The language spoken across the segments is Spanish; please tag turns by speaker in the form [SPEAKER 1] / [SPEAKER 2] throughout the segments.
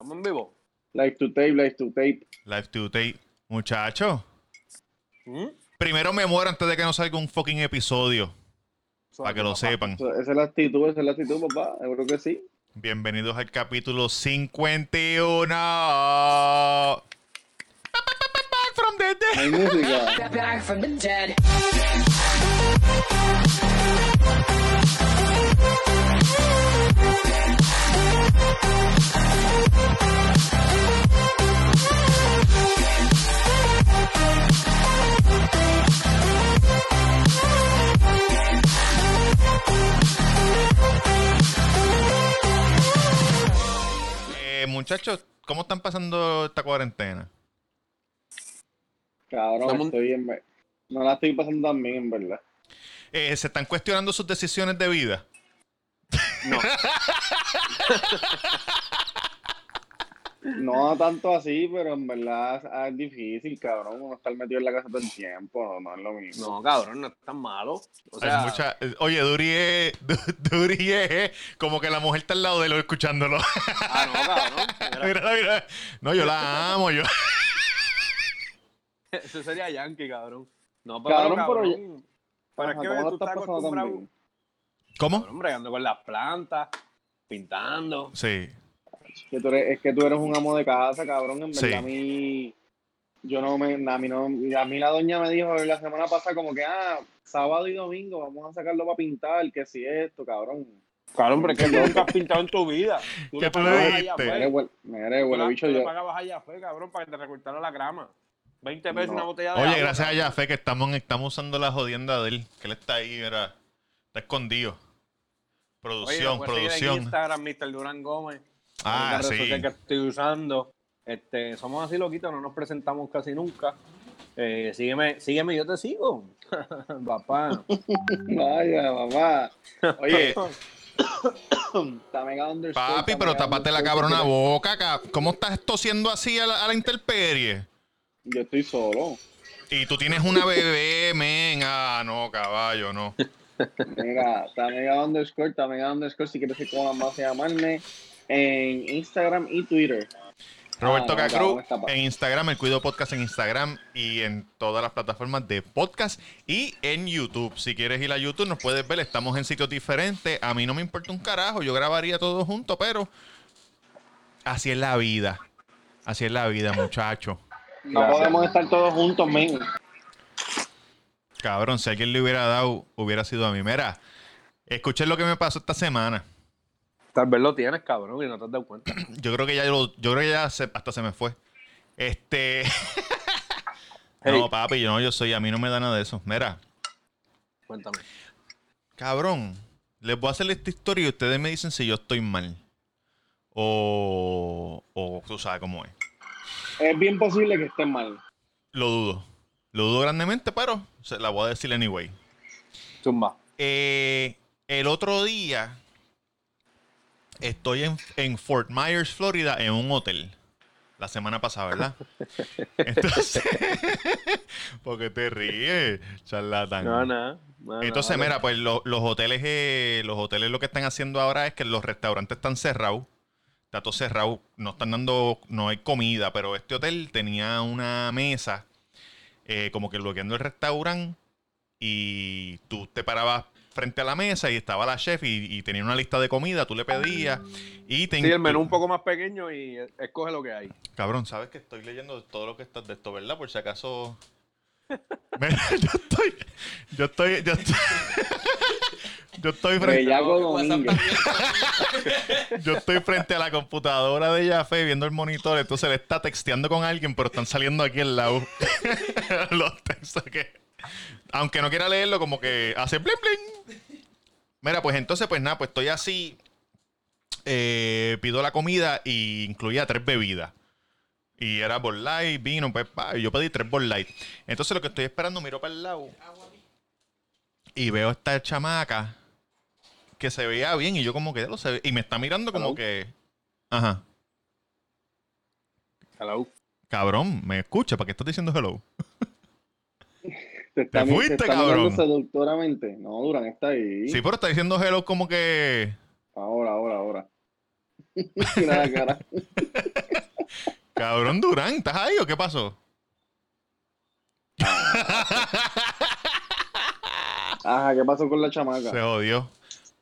[SPEAKER 1] ¿Estamos en vivo?
[SPEAKER 2] Live to tape, live to tape.
[SPEAKER 3] Live to tape. Muchachos,
[SPEAKER 1] ¿Mm?
[SPEAKER 3] primero me muero antes de que no salga un fucking episodio. Para que lo sepan.
[SPEAKER 2] Esa es la actitud, esa es la actitud, papá. Seguro que sí.
[SPEAKER 3] Bienvenidos al capítulo 51. Back from the dead.
[SPEAKER 2] Música.
[SPEAKER 4] back from the dead.
[SPEAKER 3] Eh, muchachos, ¿cómo están pasando esta cuarentena?
[SPEAKER 2] Cabrón, estoy en... ver- No la estoy pasando tan bien, en verdad.
[SPEAKER 3] Eh, ¿Se están cuestionando sus decisiones de vida?
[SPEAKER 1] No.
[SPEAKER 2] No tanto así, pero en verdad es difícil, cabrón. Uno estar metido en la casa todo el tiempo. No, no es lo mismo.
[SPEAKER 1] No, cabrón, no es tan malo. O
[SPEAKER 3] Hay
[SPEAKER 1] sea,
[SPEAKER 3] mucha- eh, Oye, Duri es, Du- Duri es como que la mujer está al lado de él escuchándolo.
[SPEAKER 1] ah, no, cabrón. Mira,
[SPEAKER 3] mira, mira. No, yo la amo, yo.
[SPEAKER 1] Eso sería yankee, cabrón. No, pero
[SPEAKER 2] Cabrón,
[SPEAKER 1] cabrón,
[SPEAKER 2] pero Ajá,
[SPEAKER 1] que
[SPEAKER 2] ¿cómo
[SPEAKER 1] tú
[SPEAKER 2] estás
[SPEAKER 1] acostumbrado?
[SPEAKER 3] ¿Cómo?
[SPEAKER 1] bregando con las plantas, pintando.
[SPEAKER 3] Sí.
[SPEAKER 2] Que tú eres, es que tú eres un amo de casa, cabrón. En verdad,
[SPEAKER 3] Sí.
[SPEAKER 2] a mí... Yo no me... A mí, no, a mí la doña me dijo la semana pasada como que, ah, sábado y domingo vamos a sacarlo para pintar, que si esto, cabrón.
[SPEAKER 1] Cabrón, pero es que tú nunca has pintado en tu vida. Tú
[SPEAKER 3] ¿Qué tú le
[SPEAKER 1] a
[SPEAKER 3] dijiste?
[SPEAKER 1] Yafé, tú
[SPEAKER 2] huele
[SPEAKER 1] la-
[SPEAKER 2] bicho,
[SPEAKER 1] tú
[SPEAKER 2] yo...
[SPEAKER 1] pagabas a Yafé, cabrón, para que te recortara la grama. 20 pesos
[SPEAKER 2] No.
[SPEAKER 1] una botella de
[SPEAKER 3] Oye,
[SPEAKER 1] agua,
[SPEAKER 3] gracias a
[SPEAKER 1] cabrón.
[SPEAKER 3] Jafé que estamos, estamos usando la jodienda de él. Que él está ahí, mira. Está escondido.
[SPEAKER 1] Oye,
[SPEAKER 3] Producción,
[SPEAKER 1] en
[SPEAKER 3] producción.
[SPEAKER 1] Instagram, Mr. Durán Gómez.
[SPEAKER 3] Ah,
[SPEAKER 1] la red
[SPEAKER 3] sí.
[SPEAKER 1] social que estoy usando. Este, somos así loquitos, no nos presentamos casi nunca. Eh, sígueme, sígueme, yo te sigo. Papá.
[SPEAKER 2] Vaya, mamá. Oye, underscore,
[SPEAKER 3] Papi, pero
[SPEAKER 2] Tamega
[SPEAKER 3] tápate la cabrona boca. ca- ¿Cómo estás tosiendo así a la, a la intemperie?
[SPEAKER 2] quieres- Yo estoy solo.
[SPEAKER 3] Y tú tienes una bebé, men. Ah, no, caballo, no.
[SPEAKER 2] Mira, Tamega underscore, Tamega underscore, si quieres que cómo más a llamarme en Instagram y Twitter.
[SPEAKER 3] Roberto
[SPEAKER 2] Ah, no,
[SPEAKER 3] Cacru
[SPEAKER 2] cabrón, está pa-
[SPEAKER 3] en Instagram, el Cuido Podcast en Instagram y en todas las plataformas de podcast y en YouTube. Si quieres ir a YouTube, nos puedes ver. Estamos en sitios diferentes. A mí no me importa un carajo. Yo grabaría todo junto, pero así es la vida. Así es la vida, muchacho.
[SPEAKER 2] No
[SPEAKER 1] Gracias.
[SPEAKER 2] podemos estar todos juntos, men.
[SPEAKER 3] Cabrón, si alguien le hubiera dado, hubiera sido a mí. Mira, escuchen lo que me pasó esta semana.
[SPEAKER 1] Tal vez lo tienes, cabrón, y no te has dado cuenta.
[SPEAKER 3] Yo creo que ya lo- yo creo que ya se- hasta se me fue. Este.
[SPEAKER 1] Hey.
[SPEAKER 3] No, papi, yo no, yo soy, a mí no me da nada de eso. Mira,
[SPEAKER 1] Cuéntame.
[SPEAKER 3] cabrón, les voy a hacer esta historia y ustedes me dicen si yo estoy mal. O. O tú sabes cómo es.
[SPEAKER 2] Es bien posible que estén mal.
[SPEAKER 3] Lo dudo. Lo dudo grandemente, pero se la voy a decir anyway.
[SPEAKER 1] Zumba.
[SPEAKER 3] Eh, el otro día estoy en, en Fort Myers, Florida, en un hotel. La semana pasada, ¿verdad? Entonces, porque te ríes, charlatán.
[SPEAKER 1] No, no,
[SPEAKER 3] Entonces,
[SPEAKER 1] no,
[SPEAKER 3] mira, pues lo- los hoteles, eh, los hoteles lo que están haciendo ahora es que los restaurantes están cerrados. Está todo cerrado, no están dando, no hay comida, pero este hotel tenía una mesa eh, como que bloqueando el restaurante y tú te parabas frente a la mesa y estaba la chef y, y tenía una lista de comida, tú le pedías y te
[SPEAKER 1] Sí, el menú un poco más pequeño y escoge lo que hay.
[SPEAKER 3] Cabrón, sabes que estoy leyendo todo lo que estás de esto, ¿verdad? Por si acaso. Mira, yo estoy. Yo estoy. Yo estoy, yo estoy frente,
[SPEAKER 2] Bellaco Domínguez.
[SPEAKER 3] yo estoy frente a la computadora de Jafé viendo el monitor. Entonces él está texteando con alguien, pero están saliendo aquí al lado los textos que. Aunque no quiera leerlo, como que hace bling bling. Mira, pues entonces, pues nada, pues estoy así. eh, pido la comida y incluía tres bebidas. Y era Bud Light, vino, pues pa, yo pedí tres Bud Light. Entonces lo que estoy esperando, miro para el lado y veo esta chamaca que se veía bien y yo como que ya lo sé. Y me está mirando como
[SPEAKER 2] Hello.
[SPEAKER 3] que... Ajá.
[SPEAKER 1] Hello.
[SPEAKER 3] Cabrón, me escucha, ¿para qué estás diciendo hello?
[SPEAKER 2] Te, está,
[SPEAKER 3] Te fuiste,
[SPEAKER 2] te está
[SPEAKER 3] cabrón.
[SPEAKER 2] seductoramente. No, Durán está ahí.
[SPEAKER 3] Sí, pero está diciendo hello como que...
[SPEAKER 2] Ahora, ahora, ahora. Mira la cara.
[SPEAKER 3] Cabrón Durán, ¿estás ahí o qué pasó?
[SPEAKER 2] Ajá, ¿qué pasó con la chamaca?
[SPEAKER 3] Se jodió.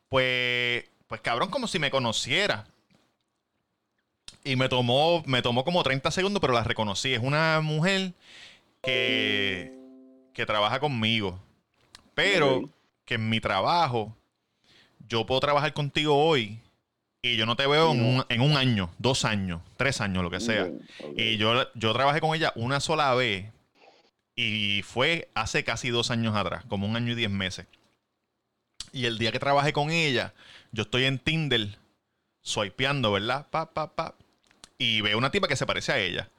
[SPEAKER 3] Pues, pues cabrón, como si me conociera. Y me tomó, me tomó como 30 segundos, pero la reconocí. Es una mujer que, que trabaja conmigo. Pero que en mi trabajo, yo puedo trabajar contigo hoy y yo no te veo en, un, en un año, dos años, tres años, lo que sea. Y yo, yo trabajé con ella una sola vez y fue hace casi dos años atrás, como un año y diez meses. Y el día que trabajé con ella, yo estoy en Tinder, swipeando, ¿verdad? Pa, pa, pa. Y veo una tipa que se parece a ella.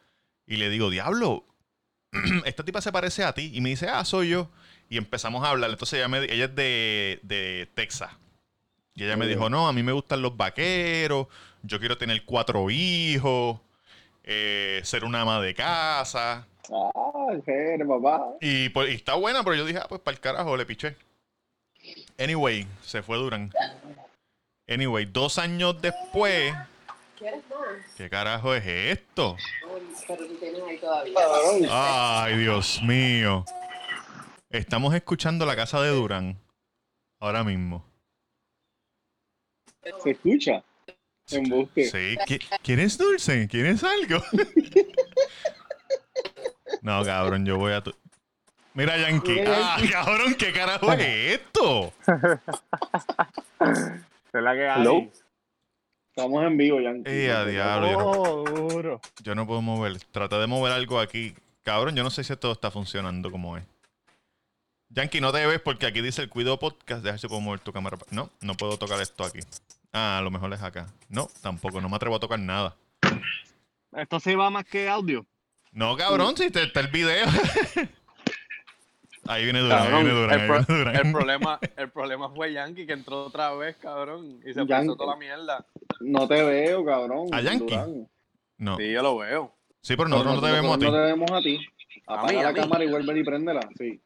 [SPEAKER 3] Y le digo, diablo, esta tipa se parece a ti. Y me dice, ah, soy yo. Y empezamos a hablar. Entonces ella, me, ella es de, de Texas. Y ella me dijo, no, a mí me gustan los vaqueros. Yo quiero tener cuatro hijos. eh, ser una ama de casa.
[SPEAKER 2] Ah, papá.
[SPEAKER 3] Y, pues, y está buena, pero yo dije, ah, pues para el carajo, le piché. Anyway, se fue Duran. Anyway, dos años después. ¿qué carajo es esto? Ay, Dios mío. Estamos escuchando la casa de Durán. Ahora mismo.
[SPEAKER 2] ¿Se escucha? Embuste.
[SPEAKER 3] Sí. ¿Qui- ¿Quieres dulce? ¿Quieres algo? No, cabrón, yo voy a tu... Mira, Yankee.
[SPEAKER 2] Mira,
[SPEAKER 3] Ah, cabrón, ¿qué carajo es esto?
[SPEAKER 1] Es la que hay.
[SPEAKER 2] Estamos en vivo, Yankee.
[SPEAKER 3] Eh, a diablo. Yo no,
[SPEAKER 1] Oh, duro.
[SPEAKER 3] yo no puedo mover. Traté de mover algo aquí. Cabrón, yo no sé si todo está funcionando como es. Yankee, no te ves porque aquí dice el Cuido Podcast. Deja ver si puedo mover tu cámara. No, no puedo tocar esto aquí. Ah, a lo mejor es acá. No, tampoco. No me atrevo a tocar nada.
[SPEAKER 1] Esto sí va más que audio.
[SPEAKER 3] No, cabrón, si te, está el video. ahí viene Durán, ahí
[SPEAKER 1] Cabrón,
[SPEAKER 3] viene Durán,
[SPEAKER 1] el,
[SPEAKER 3] ahí
[SPEAKER 1] pro-
[SPEAKER 3] viene Durán.
[SPEAKER 1] el problema, el problema fue Yankee que entró otra vez, cabrón, y se
[SPEAKER 2] Yankee.
[SPEAKER 1] pasó toda la mierda.
[SPEAKER 2] No te veo, cabrón.
[SPEAKER 3] ¿A Yankee?
[SPEAKER 2] Durán.
[SPEAKER 3] No.
[SPEAKER 1] Sí, yo lo veo.
[SPEAKER 3] Sí, pero nosotros no te vemos a ti.
[SPEAKER 2] No te vemos a ti.
[SPEAKER 1] A
[SPEAKER 2] Apaga
[SPEAKER 1] mí, a
[SPEAKER 2] la
[SPEAKER 1] mí.
[SPEAKER 2] cámara y vuelve y préndela. Sí.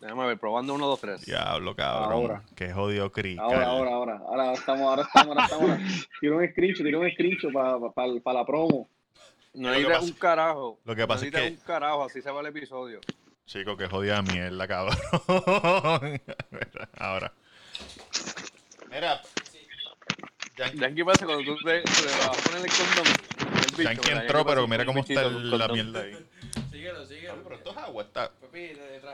[SPEAKER 1] Déjame ver, probando uno, dos, tres.
[SPEAKER 3] Diablo, cabrón.
[SPEAKER 2] Ahora.
[SPEAKER 3] Qué jodido crical.
[SPEAKER 2] Ahora, ahora, ahora. Ahora estamos, ahora estamos, ahora estamos. ahora. Tira un screenshot, tira un screenshot para la promo.
[SPEAKER 1] No necesitas un carajo.
[SPEAKER 3] lo que pasa
[SPEAKER 1] no
[SPEAKER 3] es
[SPEAKER 1] necesitas
[SPEAKER 3] que-
[SPEAKER 1] un carajo, así se va el episodio.
[SPEAKER 3] Chico, qué jodida mierda, cabrón. ahora. Mira. Yankee,
[SPEAKER 1] parece cuando tú te, te vas a poner el condón. el bicho,
[SPEAKER 3] Yankee entró, pero mira cómo está el- la mierda ahí.
[SPEAKER 5] Síguelo, síguelo.
[SPEAKER 3] Pero esto es agua. Está...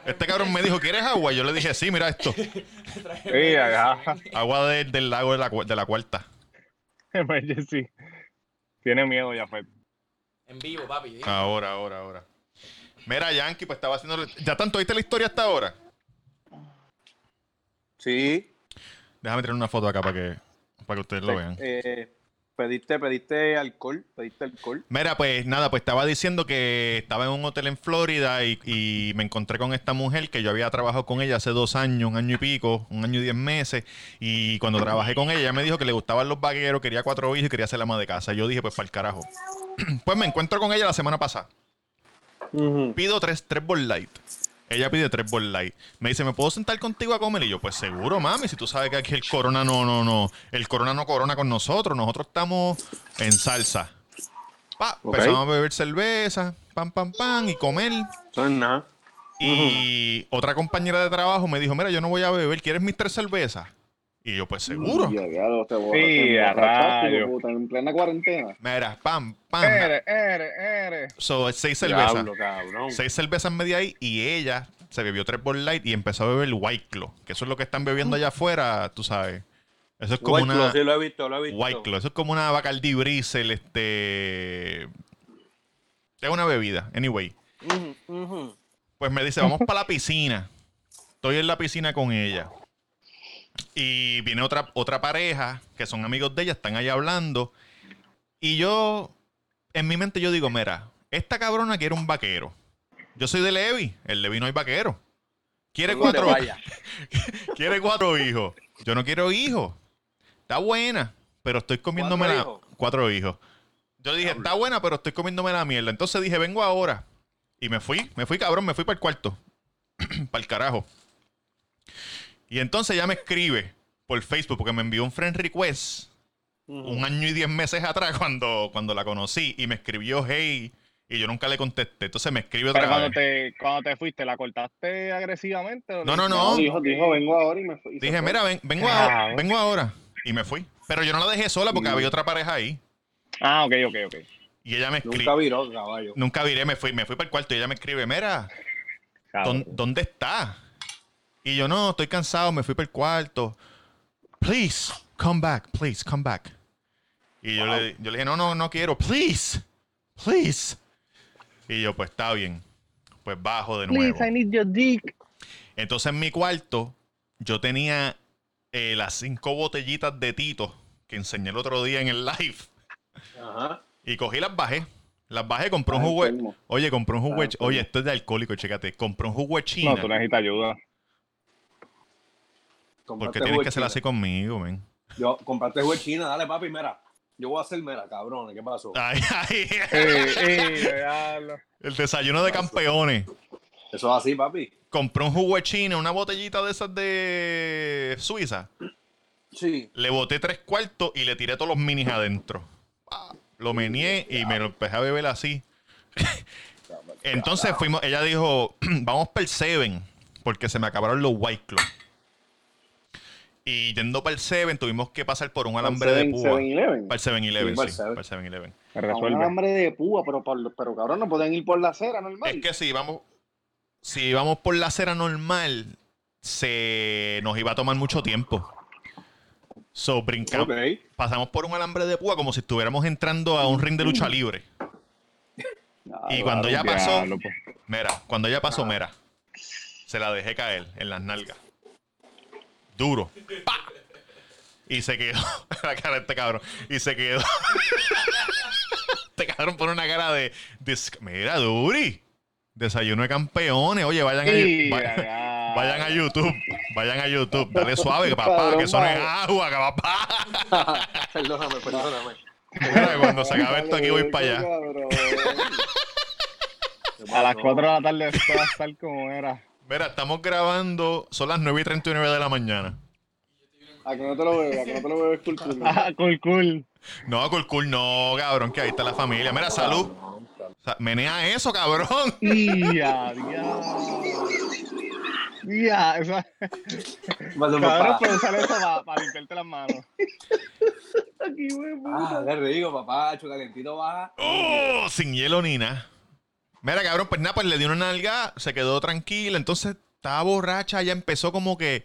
[SPEAKER 3] Este cabrón me dijo, ¿quieres agua? Yo le dije, sí, mira esto. Agua de- del lago de la, de la cuarta.
[SPEAKER 1] Emergency. Tiene miedo ya, fue.
[SPEAKER 5] En vivo, papi.
[SPEAKER 3] Ahora, ahora, ahora. Mira, Yankee, pues estaba haciendo... ¿Ya tanto viste la historia hasta ahora?
[SPEAKER 1] Sí.
[SPEAKER 3] Déjame tirar una foto acá para que, para que ustedes lo vean.
[SPEAKER 1] Eh, pediste, pediste alcohol, pediste alcohol.
[SPEAKER 3] Mira, pues nada, pues estaba diciendo que estaba en un hotel en Florida y, y me encontré con esta mujer que yo había trabajado con ella hace dos años, un año y pico, un año y diez meses. Y cuando trabajé con ella, ella me dijo que le gustaban los vaqueros, quería cuatro hijos y quería ser la ama de casa. Yo dije, pues para el carajo. pues me encuentro con ella la semana pasada. Pido tres, tres Bud Light. Ella pide tres Bud Light. Me dice, ¿me puedo sentar contigo a comer? Y yo, pues seguro, mami, si tú sabes que aquí el corona no, no, no. El corona no corona con nosotros. Nosotros estamos en salsa. Pa, empezamos a beber cerveza, pam, pam, pam, y comer.
[SPEAKER 1] Eso es nada.
[SPEAKER 3] Y otra compañera de trabajo me dijo, mira, yo no voy a beber, ¿quieres mis tres cervezas? Y yo, pues seguro.
[SPEAKER 2] Ya, te borra-
[SPEAKER 1] Sí, a
[SPEAKER 2] puta, En plena cuarentena.
[SPEAKER 3] Mira, pam, pam.
[SPEAKER 1] Eres, eres, eres.
[SPEAKER 3] So, seis cervezas.
[SPEAKER 1] Diablo, cabrón.
[SPEAKER 3] Seis cervezas media ahí y ella se bebió tres Bud Light y empezó a beber White Claw, que eso es lo que están bebiendo allá afuera, tú sabes. Eso es como
[SPEAKER 1] White
[SPEAKER 3] una
[SPEAKER 1] Claw, sí lo he visto, lo he visto.
[SPEAKER 3] White Claw, eso es como una Bacardi Bristle, este es una bebida, anyway. Pues me dice, "Vamos para la piscina." Estoy en la piscina con ella. Y viene otra otra pareja que son amigos de ella, están ahí hablando y yo en mi mente yo digo, "Mira, esta cabrona quiere un vaquero." Yo soy de Levi, el Levi no hay vaquero. Quiere cuatro. Quiere cuatro hijos. Yo no quiero hijos. Está buena, pero estoy comiéndome
[SPEAKER 1] ¿Cuatro
[SPEAKER 3] la...
[SPEAKER 1] hijos?
[SPEAKER 3] Cuatro hijos. Yo dije, está buena, pero estoy comiéndome la mierda. Entonces dije, vengo ahora. Y me fui, me fui cabrón, me fui para el cuarto. para el carajo. Y entonces ella me escribe por Facebook porque me envió un friend request. un año y diez meses atrás cuando, cuando la conocí y me escribió hey y yo nunca le contesté. Entonces me escribe otra
[SPEAKER 6] Pero cuando
[SPEAKER 3] vez.
[SPEAKER 6] te, cuando te fuiste, ¿la cortaste agresivamente? o
[SPEAKER 3] No, no,
[SPEAKER 2] No, dijo, dijo, vengo ahora y me fui.
[SPEAKER 3] Dije, mira, ven- vengo,
[SPEAKER 6] Ah,
[SPEAKER 3] a- vengo ahora. Y me fui. Pero yo no la dejé sola porque había otra pareja ahí.
[SPEAKER 6] Ah, ok, ok, ok.
[SPEAKER 3] Y ella me escribe.
[SPEAKER 1] Nunca viró, caballo.
[SPEAKER 3] Nunca viré, me fui, me fui para el cuarto y ella me escribe, mira,
[SPEAKER 6] Cabrón.
[SPEAKER 3] ¿dón- ¿dónde está? Y yo, no, estoy cansado, me fui para el cuarto. Please, come back, please, come back. Y yo, le, yo le dije, no, no, no quiero, please, please. Y yo, pues está bien. Pues bajo de nuevo.
[SPEAKER 6] Please, I need your dick.
[SPEAKER 3] Entonces en mi cuarto yo tenía eh, las cinco botellitas de Tito que enseñé el otro día en el live.
[SPEAKER 1] Ajá.
[SPEAKER 3] Y cogí las bajé. Las bajé, compré un
[SPEAKER 2] Ah,
[SPEAKER 3] jugo. Oye, compré un jugo.
[SPEAKER 2] Ah, enfermo.
[SPEAKER 3] Oye, esto es de alcohólico, chécate. Compré un jugo de China.
[SPEAKER 6] No, tú necesitas ayuda.
[SPEAKER 3] ¿Por
[SPEAKER 1] Compraste
[SPEAKER 3] qué tienes que hacer así conmigo, men?
[SPEAKER 1] Yo compraste jugo de China, dale papi, mira. Yo voy a hacer mera, cabrón. ¿Qué pasó?
[SPEAKER 3] Ay, ay.
[SPEAKER 6] Eh, eh.
[SPEAKER 3] El desayuno de campeones.
[SPEAKER 1] Eso es así, papi.
[SPEAKER 3] Compré un jugo de China, una botellita de esas de Suiza.
[SPEAKER 1] Sí.
[SPEAKER 3] Le boté tres cuartos y le tiré todos los minis adentro. Pa, Lo meneé y me lo empecé a beber así. Entonces fuimos, ella dijo, vamos para el Seven, porque se me acabaron los White Claw. Y yendo para el Seven tuvimos que pasar por un alambre de
[SPEAKER 2] Seven-
[SPEAKER 3] púa.
[SPEAKER 2] 7-Eleven.
[SPEAKER 3] Para el 7-Eleven,
[SPEAKER 1] Sí, para
[SPEAKER 3] sí. Para el 7-Eleven.
[SPEAKER 6] Me
[SPEAKER 2] A un alambre de púa, pero, por- pero cabrón, no pueden ir por la acera normal.
[SPEAKER 3] Es que si vamos, si vamos por la acera normal, se nos iba a tomar mucho tiempo. So, brincamos. Pasamos por un alambre de púa como si estuviéramos entrando a un ring de lucha libre.
[SPEAKER 2] Ah,
[SPEAKER 3] Y cuando ya pasó,
[SPEAKER 6] pues.
[SPEAKER 3] mira, cuando ya pasó, mira, se la dejé caer en las nalgas. Duro. ¡Pa! Y se quedó. La cara de este cabrón. Y se quedó. este cabrón pone una cara de. Mira, Duri. Desayuno de campeones. Oye, vayan a,
[SPEAKER 6] Sí,
[SPEAKER 3] va-
[SPEAKER 6] ya.
[SPEAKER 3] vayan a YouTube. Vayan a YouTube. Dale suave, papá, que eso no es agua, que papá.
[SPEAKER 1] perdóname, perdóname.
[SPEAKER 3] Mira, cuando se acabe esto aquí voy para allá.
[SPEAKER 6] A las 4 de la tarde esto va a estar como era.
[SPEAKER 3] Mira, estamos grabando. Son las 9 y 39 de la mañana.
[SPEAKER 2] A que no te lo bebes, a que no te lo bebes cool, cool.
[SPEAKER 6] Ah, cool, cool.
[SPEAKER 3] No, cool, cool, no, cabrón, que ahí está la familia. Mira, salud. Menea eso, cabrón.
[SPEAKER 6] Ya. Ya.
[SPEAKER 1] Vale,
[SPEAKER 6] Cabrón,
[SPEAKER 1] papá.
[SPEAKER 6] puedes usar eso para limpiarte las manos.
[SPEAKER 2] Aquí, güey,
[SPEAKER 1] Ah, qué rico, papá. Calentito baja.
[SPEAKER 3] Oh, sin hielo ni nada. Mira, cabrón, pues nada, pues le dio una nalga, se quedó tranquila. Entonces estaba borracha, ya empezó como que.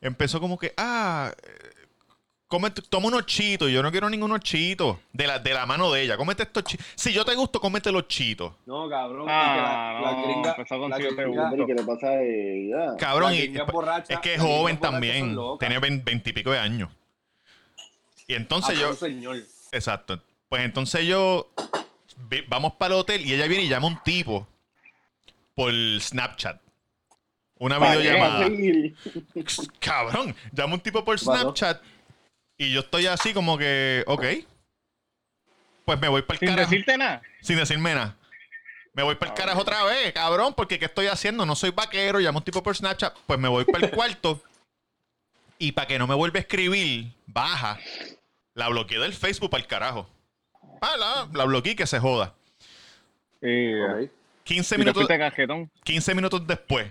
[SPEAKER 3] Empezó como que, ah, cómete, toma unos chitos. Yo no quiero ningunos chitos. De la, de la mano de ella. Cómete estos chitos. Si yo te gusto, cómete los chitos.
[SPEAKER 1] No, cabrón.
[SPEAKER 6] Ah,
[SPEAKER 1] la, la
[SPEAKER 6] no,
[SPEAKER 1] gringa,
[SPEAKER 6] empezó con
[SPEAKER 1] la
[SPEAKER 6] siete
[SPEAKER 1] gringa-
[SPEAKER 2] Pero, ¿qué le pasa a ella?
[SPEAKER 3] Cabrón,
[SPEAKER 1] La
[SPEAKER 3] y
[SPEAKER 1] gringa borracha-
[SPEAKER 3] es que es
[SPEAKER 1] la
[SPEAKER 3] joven también. vein- veintipico de años. Y entonces
[SPEAKER 1] Ah,
[SPEAKER 3] yo.
[SPEAKER 1] un señor.
[SPEAKER 3] Exacto. Pues entonces yo. Vamos para el hotel y ella viene y llama a un tipo por Snapchat. Una videollamada. Cabrón, llama a un tipo por. Snapchat y yo estoy así como que, ok. Pues me voy para el
[SPEAKER 6] Sin
[SPEAKER 3] carajo.
[SPEAKER 6] decirte nada.
[SPEAKER 3] Sin decirme nada. Me voy para el carajo otra vez, cabrón, porque ¿qué estoy haciendo? No soy vaquero, llamo a un tipo por Snapchat, pues me voy para el cuarto. Y para que no me vuelva a escribir, baja. La bloqueé del Facebook para el carajo. Ah, la, la bloqueé y que se joda.
[SPEAKER 6] Sí,
[SPEAKER 1] Ok.
[SPEAKER 3] 15
[SPEAKER 6] Y te
[SPEAKER 3] minutos,
[SPEAKER 6] fuiste cajetón.
[SPEAKER 3] 15 minutos después,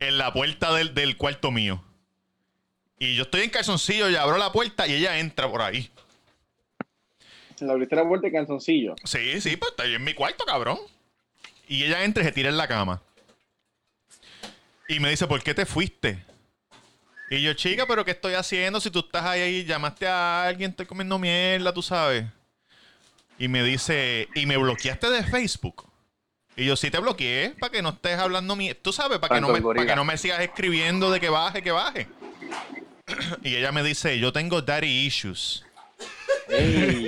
[SPEAKER 3] en la puerta del, del cuarto mío. Y yo estoy en calzoncillo y abro la puerta y ella entra por ahí.
[SPEAKER 2] Le abriste la puerta de calzoncillo.
[SPEAKER 3] Sí, sí, pues estoy en mi cuarto, cabrón. Y ella entra y se tira en la cama. Y me dice, ¿por qué te fuiste? Y yo, chica, ¿pero qué estoy haciendo? Si tú estás ahí, llamaste a alguien, estoy comiendo mierda, tú sabes. Y me dice, ¿y me bloqueaste de Facebook? Y yo, sí te bloqueé, para que no estés hablando mierda. Tú sabes, para que, no me,
[SPEAKER 1] el gorila.
[SPEAKER 3] para que no me sigas escribiendo de que baje, que baje. y ella me dice, yo tengo daddy issues.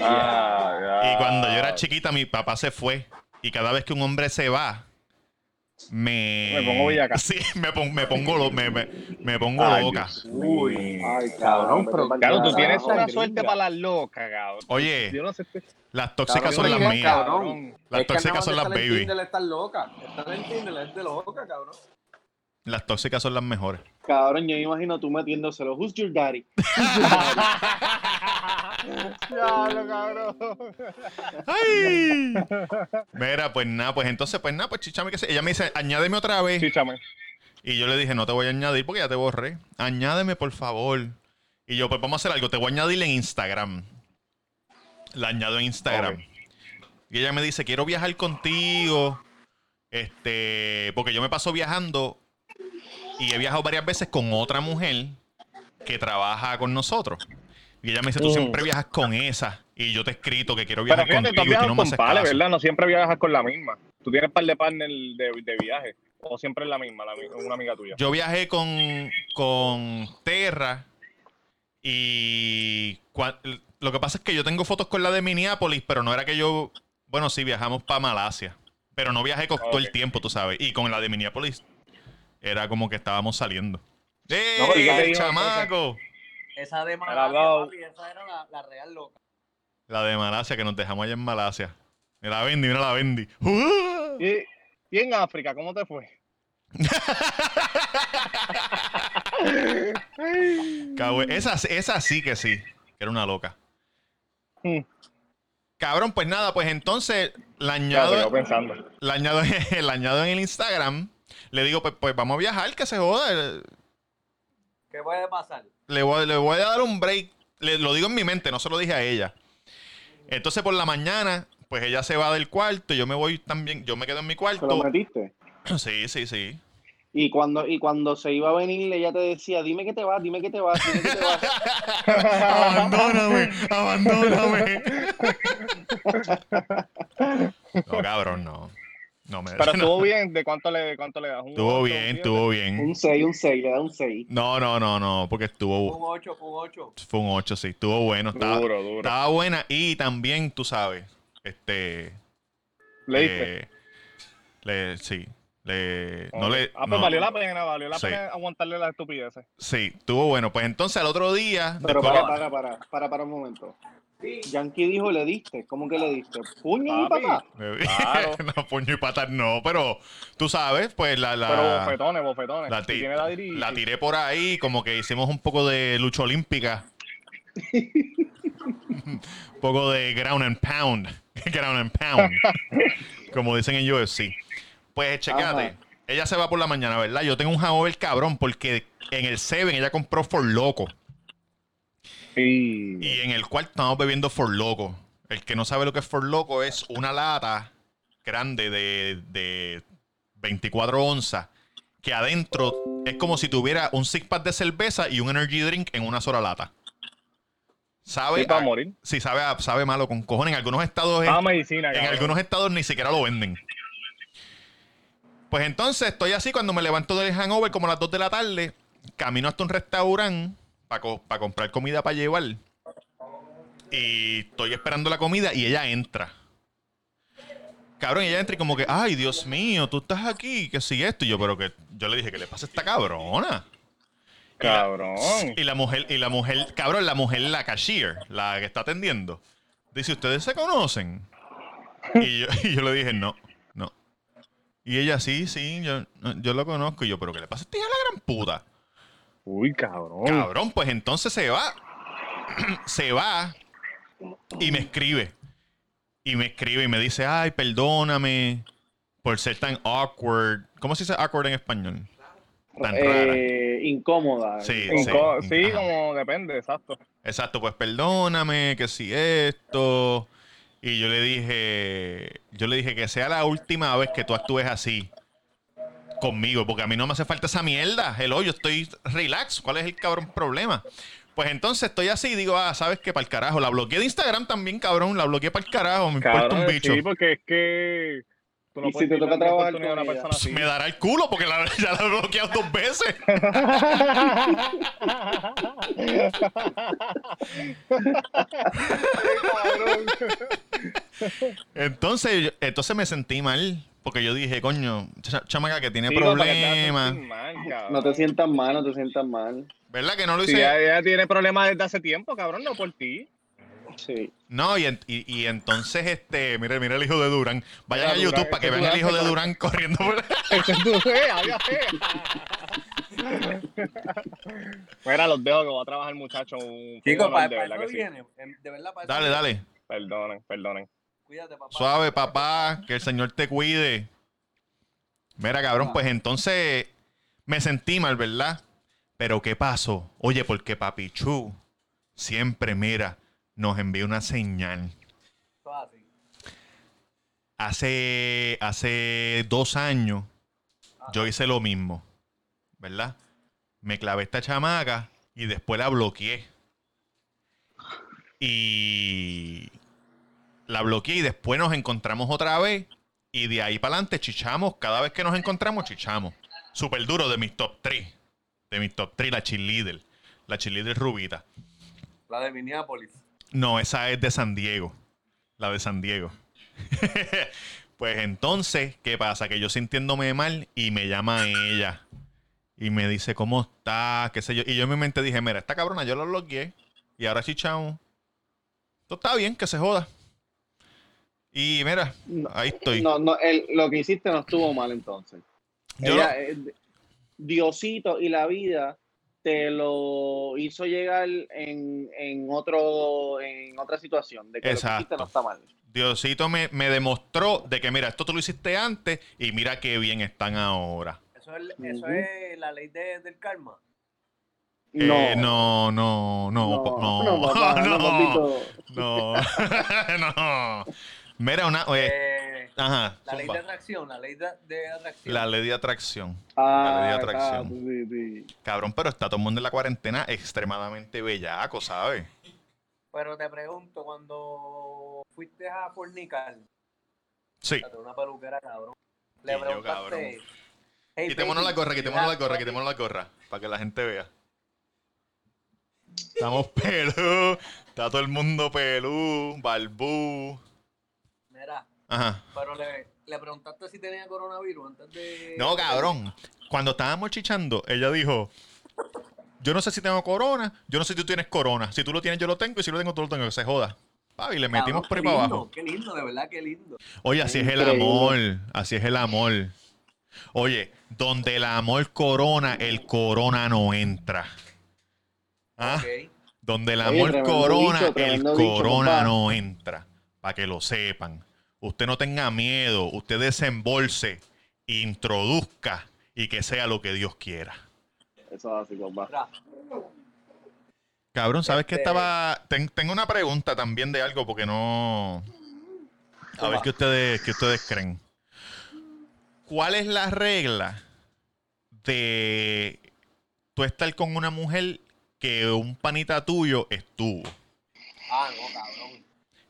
[SPEAKER 6] Ah,
[SPEAKER 3] Y cuando yo era chiquita, mi papá se fue. Y cada vez que un hombre se va, me.
[SPEAKER 6] Me pongo bellaca.
[SPEAKER 3] Sí, me, pon- me pongo, lo- me, me, me pongo
[SPEAKER 6] Ay,
[SPEAKER 3] loca.
[SPEAKER 6] Dios
[SPEAKER 2] Uy, ay,
[SPEAKER 1] Cabrón, pero-
[SPEAKER 6] Claro, tú tienes una
[SPEAKER 1] gringa.
[SPEAKER 6] suerte para las locas, cabrón.
[SPEAKER 3] Oye.
[SPEAKER 6] Yo no sé qué.
[SPEAKER 3] Las tóxicas
[SPEAKER 1] Cabrón,
[SPEAKER 3] son las mías.
[SPEAKER 1] cabrón.
[SPEAKER 3] Las
[SPEAKER 1] Es
[SPEAKER 3] tóxicas son las baby.
[SPEAKER 1] Tinder, loca. En Tinder es de loca, cabrón.
[SPEAKER 3] Las tóxicas son las mejores.
[SPEAKER 2] Cabrón, yo me imagino tú metiéndoselo. Who's your daddy?
[SPEAKER 6] Diablo, cabrón.
[SPEAKER 3] ¡Ay! Mira, pues nada, pues entonces, pues nada, pues chichame que se. Ella me dice, añádeme otra vez.
[SPEAKER 6] Chíchame.
[SPEAKER 3] Y yo le dije, no te voy a añadir porque ya te borré. Añádeme, por favor. Y yo, pues vamos a hacer algo. Te voy a añadir en Instagram. La añado en Instagram. Y ella me dice, quiero viajar contigo. Este, porque yo me paso viajando y he viajado varias veces con otra mujer que trabaja con nosotros. Y ella me dice, tú
[SPEAKER 2] Mm.
[SPEAKER 3] siempre viajas con esa. Y yo te he escrito que quiero
[SPEAKER 6] Pero
[SPEAKER 3] viajar
[SPEAKER 6] tú
[SPEAKER 3] contigo y tú
[SPEAKER 6] viajado
[SPEAKER 3] no me
[SPEAKER 6] con pales,
[SPEAKER 3] caso.
[SPEAKER 6] ¿verdad? No siempre viajas con la misma. Tú tienes par de partner de, de viaje. O siempre es la misma, la, una amiga tuya.
[SPEAKER 3] Yo viajé con, con Terra y cua- lo que pasa es que yo tengo fotos con la de Minneapolis, pero no era que yo, bueno, sí, viajamos para Malasia, pero no viajé con todo el tiempo, tú sabes, y con la de Minneapolis era como que estábamos saliendo. ¡Eh,
[SPEAKER 6] No, ¿y qué te dijo,
[SPEAKER 3] chamaco!
[SPEAKER 1] Esa de
[SPEAKER 6] Malasia,
[SPEAKER 1] papi, esa era la, la real loca.
[SPEAKER 3] La de Malasia, que nos dejamos allá en Malasia. Mira la Bendy, mira la Bendy. ¡Uh!
[SPEAKER 6] ¿Y, y en África, cómo te fue?
[SPEAKER 3] Cabrón, esa, esa sí que sí, que era una loca.
[SPEAKER 6] Hmm.
[SPEAKER 3] Cabrón, pues nada, pues entonces la añado, la añado, la añado en el Instagram. Le digo, pues, pues vamos a viajar, que se joda.
[SPEAKER 1] ¿Qué puede pasar?
[SPEAKER 3] Le voy, le voy a dar un break. Le- lo digo en mi mente, no se lo dije a ella. Entonces por la mañana, pues ella se va del cuarto, yo me voy también, yo me quedo en mi
[SPEAKER 2] ¿Se lo
[SPEAKER 3] cuarto.
[SPEAKER 2] metiste?
[SPEAKER 3] Sí, sí, sí.
[SPEAKER 2] Y cuando, y cuando se iba a venir, ella te decía, dime que te vas, dime que te vas, dime que te vas.
[SPEAKER 3] abandóname, abandóname. no, cabrón, no. No me
[SPEAKER 6] Pero
[SPEAKER 3] no.
[SPEAKER 6] estuvo bien, ¿de cuánto le, cuánto le das? ¿Un
[SPEAKER 3] Estuvo
[SPEAKER 6] un
[SPEAKER 3] bien, estuvo bien.
[SPEAKER 2] Un 6, un 6, le da un 6.
[SPEAKER 3] No, no, no, no, porque
[SPEAKER 1] Un
[SPEAKER 3] estuvo.
[SPEAKER 1] 8, un 8.
[SPEAKER 3] Fue un 8, sí, estuvo bueno. Estaba,
[SPEAKER 6] Duro, duro.
[SPEAKER 3] estaba buena y también, tú sabes, este.
[SPEAKER 6] ¿Le diste?
[SPEAKER 3] eh, le, sí. Le, no
[SPEAKER 6] Ok.
[SPEAKER 3] le,
[SPEAKER 6] Ah, pues
[SPEAKER 3] no-
[SPEAKER 6] valió la pena, valió la
[SPEAKER 3] Sí.
[SPEAKER 6] pena aguantarle las estupideces.
[SPEAKER 3] Sí, estuvo bueno. Pues entonces al otro día.
[SPEAKER 2] Pero para, para, para, para, para un momento. Yankee dijo, le diste. ¿Cómo que le diste? Puño y.
[SPEAKER 6] Claro.
[SPEAKER 3] no, puño y patas no, pero tú sabes, pues la, la,
[SPEAKER 6] Pero bofetones, bofetones.
[SPEAKER 3] la, ti-
[SPEAKER 6] la
[SPEAKER 3] tiré por ahí, como que hicimos un poco de lucha olímpica. un poco de ground and pound. ground and pound. como dicen en UFC. Pues checate.
[SPEAKER 2] Ajá.
[SPEAKER 3] Ella se va por la mañana, ¿verdad? Yo tengo un hangover cabrón porque en el Seven ella compró For Loco.
[SPEAKER 6] Sí.
[SPEAKER 3] Y en el cual estamos bebiendo For Loco. El que no sabe lo que es For Loco es una lata grande de, de 24 onzas que adentro es como si tuviera un six pack de cerveza y un energy drink en una sola lata. Sabe,
[SPEAKER 6] Sí, para
[SPEAKER 3] a-
[SPEAKER 6] morir.
[SPEAKER 3] sí, sabe, a- sabe malo con cojones. En algunos estados es-
[SPEAKER 6] Ah, medicina,
[SPEAKER 3] en
[SPEAKER 6] cabrón.
[SPEAKER 3] algunos estados ni siquiera lo venden. Pues entonces estoy así cuando me levanto del hangover como a las 2 de la tarde, camino hasta un restaurante para comprar comida para llevar. Y estoy esperando la comida y ella entra. Cabrón, y ella entra y como que, ay, Dios mío, tú estás aquí, que si esto. Y yo, pero que yo le dije, ¿qué le pasa a esta cabrona?
[SPEAKER 6] Cabrón.
[SPEAKER 3] Y la mujer, y la mujer, cabrón, la mujer, la cashier, la que está atendiendo, dice, ¿ustedes se conocen? Y yo, y yo le dije, no, no. Y ella, sí, sí, yo, yo lo conozco. Y yo, ¿pero qué le pasa a esta hija la gran puta?
[SPEAKER 6] Uy, cabrón.
[SPEAKER 3] Cabrón, pues entonces se va. se va y me escribe. Y me escribe y me dice, ay, perdóname por ser tan awkward. ¿Cómo se dice awkward en español? Tan rara.
[SPEAKER 2] Eh, incómoda.
[SPEAKER 3] Sí,
[SPEAKER 6] Inco-
[SPEAKER 3] sí.
[SPEAKER 6] sí, como depende, exacto.
[SPEAKER 3] Exacto, pues perdóname, que si esto. Y yo le dije, yo le dije que sea la última vez que tú actúes así conmigo, porque a mí no me hace falta esa mierda. Hello, yo estoy relax. ¿Cuál es el cabrón problema? Pues entonces estoy así y digo, ah, sabes que para el carajo. La bloqueé de Instagram también, cabrón. La bloqueé para el carajo. Me importa un bicho.
[SPEAKER 6] sí, porque es que tú no
[SPEAKER 2] Y si te toca trabajar
[SPEAKER 6] una
[SPEAKER 2] con ella.
[SPEAKER 6] persona así.
[SPEAKER 3] Me dará el culo porque la- ya la he bloqueado dos veces. Entonces, entonces me sentí mal. Porque yo dije, coño, ch- chamaca que tiene
[SPEAKER 6] Sí, no, para que te
[SPEAKER 3] problemas.
[SPEAKER 6] mal.
[SPEAKER 2] No te sientas mal, no te sientas mal.
[SPEAKER 3] ¿Verdad que no lo hice?
[SPEAKER 6] ella, ella tiene problemas desde hace tiempo, cabrón, no por ti.
[SPEAKER 2] Sí.
[SPEAKER 3] No, y, en- y, y entonces, este, mire, mire el hijo de Durán. Vayan a YouTube para que
[SPEAKER 6] ese
[SPEAKER 3] vean al hijo de Durán corriendo por
[SPEAKER 6] Ese es tu fea, ya fea. Mira, los dejo que voy a trabajar, muchachos. Un fue un honor,
[SPEAKER 1] para,
[SPEAKER 6] de verdad
[SPEAKER 1] eso
[SPEAKER 6] que sí.
[SPEAKER 1] viene. De verdad, para eso
[SPEAKER 3] Dale, dale.
[SPEAKER 6] Perdonen, perdonen.
[SPEAKER 1] Cuídate, papá.
[SPEAKER 3] Suave, papá. Que el Señor te cuide. Mira, cabrón, pues entonces me sentí mal, ¿verdad? Pero ¿qué pasó? Oye, porque Papi Chu siempre, mira, nos envía una señal. Hace, hace dos años yo hice lo mismo, ¿verdad? Me clavé esta chamaca y después la bloqueé. Y la bloqueé y después nos encontramos otra vez. Y de ahí para adelante chichamos. Cada vez que nos encontramos, chichamos. Súper duro de mis top 3. De mis top 3, la cheerleader. La cheerleader rubita.
[SPEAKER 1] La de Minneapolis.
[SPEAKER 3] No, esa es de San Diego. La de San Diego. pues entonces, ¿qué pasa? Que yo sintiéndome mal y me llama ella. Y me dice, ¿cómo está? ¿Qué sé yo? Y yo en mi mente dije, mira, esta cabrona yo la bloqueé. Y ahora chichamos. Todo está bien, que se joda. Y mira,
[SPEAKER 2] No,
[SPEAKER 3] ahí estoy.
[SPEAKER 2] No, no, el- lo que hiciste no estuvo mal entonces.
[SPEAKER 3] Yo
[SPEAKER 2] Ella,
[SPEAKER 3] no-
[SPEAKER 2] eh, Diosito y la vida te lo hizo llegar en, en otro en otra situación de que lo que hiciste no está mal.
[SPEAKER 3] Diosito me, me demostró de que, mira, esto tú lo hiciste antes y mira qué bien están ahora.
[SPEAKER 1] Eso es, eso
[SPEAKER 2] Ujú.
[SPEAKER 1] es la ley de- del karma.
[SPEAKER 3] Eh, no, no, no, no,
[SPEAKER 2] no. No,
[SPEAKER 3] no. Mira, una. oye,
[SPEAKER 1] Eh,
[SPEAKER 3] ajá.
[SPEAKER 1] la ley de atracción, la ley de, de atracción.
[SPEAKER 3] La ley de atracción.
[SPEAKER 2] Ah,
[SPEAKER 3] ley de atracción.
[SPEAKER 2] sí, sí.
[SPEAKER 3] Cabrón, pero está todo el mundo en la cuarentena extremadamente bellaco, ¿sabes?
[SPEAKER 1] Pero te pregunto, cuando fuiste a fornicar,
[SPEAKER 3] Sí.
[SPEAKER 1] una peluquera, cabrón,
[SPEAKER 3] Sí,
[SPEAKER 1] le
[SPEAKER 3] yo,
[SPEAKER 1] preguntaste...
[SPEAKER 3] cabrón.
[SPEAKER 1] "Hey,
[SPEAKER 3] Quitémonos la
[SPEAKER 1] baby,
[SPEAKER 3] gorra,
[SPEAKER 1] you
[SPEAKER 3] quitémonos la gorra,
[SPEAKER 1] money?"
[SPEAKER 3] quitémonos la gorra. Para que la gente vea. Estamos pelú. Está todo el mundo pelú. Balbú. Ajá.
[SPEAKER 1] pero le, le preguntaste si tenía coronavirus antes de...
[SPEAKER 3] No, cabrón. Cuando estábamos chichando, ella dijo: Yo no sé si tengo corona, yo no sé si tú tienes corona. Si tú lo tienes, yo lo tengo, y si lo tengo, tú lo tengo, que se joda. Pa, y le metimos por ahí
[SPEAKER 1] qué
[SPEAKER 3] para
[SPEAKER 1] lindo,
[SPEAKER 3] abajo.
[SPEAKER 1] Qué lindo, de verdad, qué lindo.
[SPEAKER 3] Oye, así es el amor. Así es el amor. Oye, donde el amor corona, el corona no entra. ¿Ah?
[SPEAKER 1] Ok.
[SPEAKER 3] Donde el amor corona,
[SPEAKER 2] dicho,
[SPEAKER 3] el
[SPEAKER 2] dicho,
[SPEAKER 3] corona no entra. Para que lo sepan. Usted no tenga miedo. Usted desembolse, introduzca y que sea lo que Dios quiera.
[SPEAKER 2] Eso es así.
[SPEAKER 1] Mira,
[SPEAKER 3] Cabrón, ¿sabes qué
[SPEAKER 1] Este-
[SPEAKER 3] estaba? ten- tengo una pregunta también de algo porque no. A ver qué ustedes, qué ustedes creen. ¿Cuál es la regla de tú estar con una mujer que un panita tuyo estuvo?
[SPEAKER 1] ah, no, cabrón.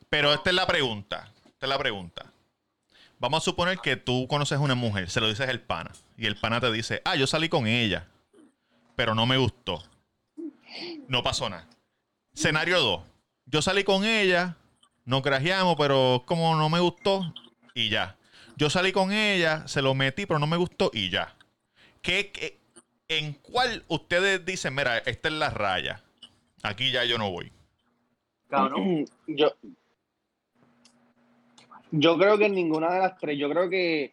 [SPEAKER 3] Pero esta es la pregunta. Es la pregunta. Vamos a suponer que tú conoces a una mujer, se lo dices el pana, y el pana te dice, ah, yo salí con ella, pero no me gustó. No pasó nada. Escenario 2. Yo salí con ella, nos grajeamos, pero como no me gustó, y ya. Yo salí con ella, se lo metí, pero no me gustó, y ya. ¿Qué, qué- en cuál ustedes dicen, mira, esta es la raya? Aquí ya yo no voy.
[SPEAKER 1] Cabrón.
[SPEAKER 2] Yo, yo creo que en ninguna de las tres, yo creo que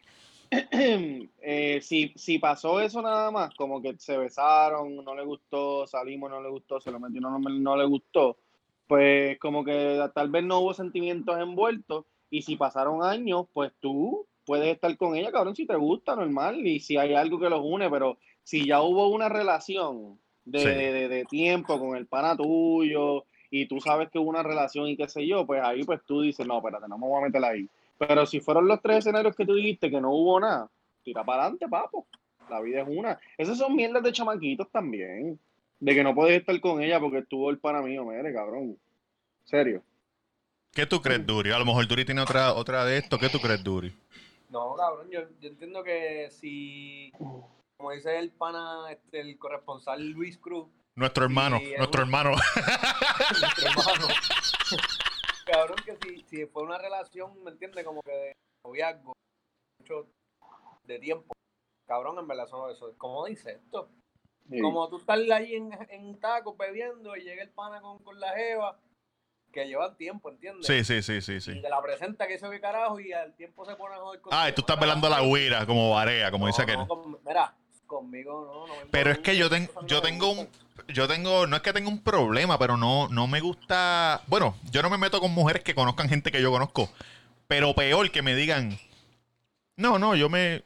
[SPEAKER 2] eh, si, si pasó eso nada más, como que se besaron, no le gustó, salimos, no le gustó, se lo metió, no, no, no le gustó, pues como que tal vez no hubo sentimientos envueltos y si pasaron años, pues tú puedes estar con ella, cabrón, si te gusta, normal, y si hay algo que los une, pero si ya hubo una relación de,
[SPEAKER 3] Sí.
[SPEAKER 2] de- de- de tiempo con el pana tuyo y tú sabes que hubo una relación y qué sé yo, pues ahí pues tú dices, no, espérate, no me voy a meter ahí. Pero si fueron los tres escenarios que tú dijiste que no hubo nada, tira para adelante, papo. La vida es una. Esas son mierdas de chamaquitos también. De que no puedes estar con ella porque estuvo el pana mío, mire, cabrón. Serio.
[SPEAKER 3] ¿Qué tú crees, Duri? A lo mejor Duri tiene otra, otra de esto. ¿Qué tú crees, Duri?
[SPEAKER 1] No, cabrón, yo, yo entiendo que si, como dice el pana, este, el corresponsal Luis Cruz,
[SPEAKER 3] Nuestro hermano, nuestro hermano.
[SPEAKER 1] nuestro hermano, cabrón, que si, si fue una relación, ¿me entiendes? Como que de noviazgo, mucho de tiempo, cabrón, en verdad, eso, eso ¿cómo dice esto?
[SPEAKER 2] Sí.
[SPEAKER 1] Como tú estás ahí en, en tacos bebiendo y llega el pana con, con la jeva, que llevan tiempo, ¿entiendes?
[SPEAKER 3] Sí, sí, sí, sí,
[SPEAKER 1] Y
[SPEAKER 3] sí.
[SPEAKER 1] te la presenta que eso qué carajo y al tiempo se pone a joder
[SPEAKER 3] Ah, y tú estás velando la huira como Varea, como dice aquel.
[SPEAKER 1] no, como- mira, conmigo no. no me
[SPEAKER 3] Pero es que yo, ten- yo tengo un. Yo tengo. No es que tenga un problema, pero no, no me gusta. Bueno, yo no me meto con mujeres que conozcan gente que yo conozco. Pero peor que me digan. No, no, yo me.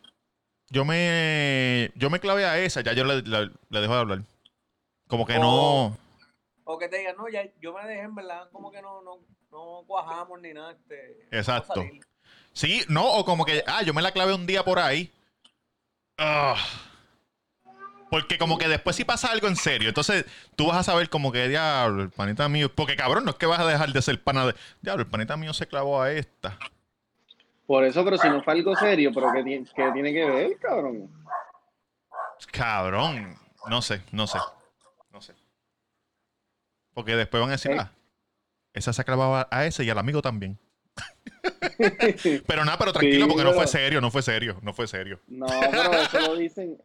[SPEAKER 3] Yo me. Yo me clavé a esa. Ya yo le, le- le dejo de hablar. Como que no.
[SPEAKER 1] O que te digan, no, ya yo me dejé, en verdad, como que no, no, no cuajamos ni nada. Este,
[SPEAKER 3] Exacto. Sí, no, o como que. Ah, yo me la clavé un día por ahí. Ah. Porque como que después si pasa algo en serio, entonces tú vas a saber como que, diablo, el panita mío, porque cabrón, no es que vas a dejar de ser pana de, diablo, el panita mío se clavó a esta.
[SPEAKER 2] Por eso, pero si no fue algo serio, pero ¿qué, qué tiene que ver, cabrón?
[SPEAKER 3] Cabrón, no sé, no sé, no sé. Porque después van a decir,
[SPEAKER 2] ¿Eh?
[SPEAKER 3] ah, esa se clavaba a ese y al amigo también. Pero nada, pero tranquilo,
[SPEAKER 2] Sí,
[SPEAKER 3] porque no fue serio, no fue serio, no fue serio.
[SPEAKER 2] No, pero eso lo dicen,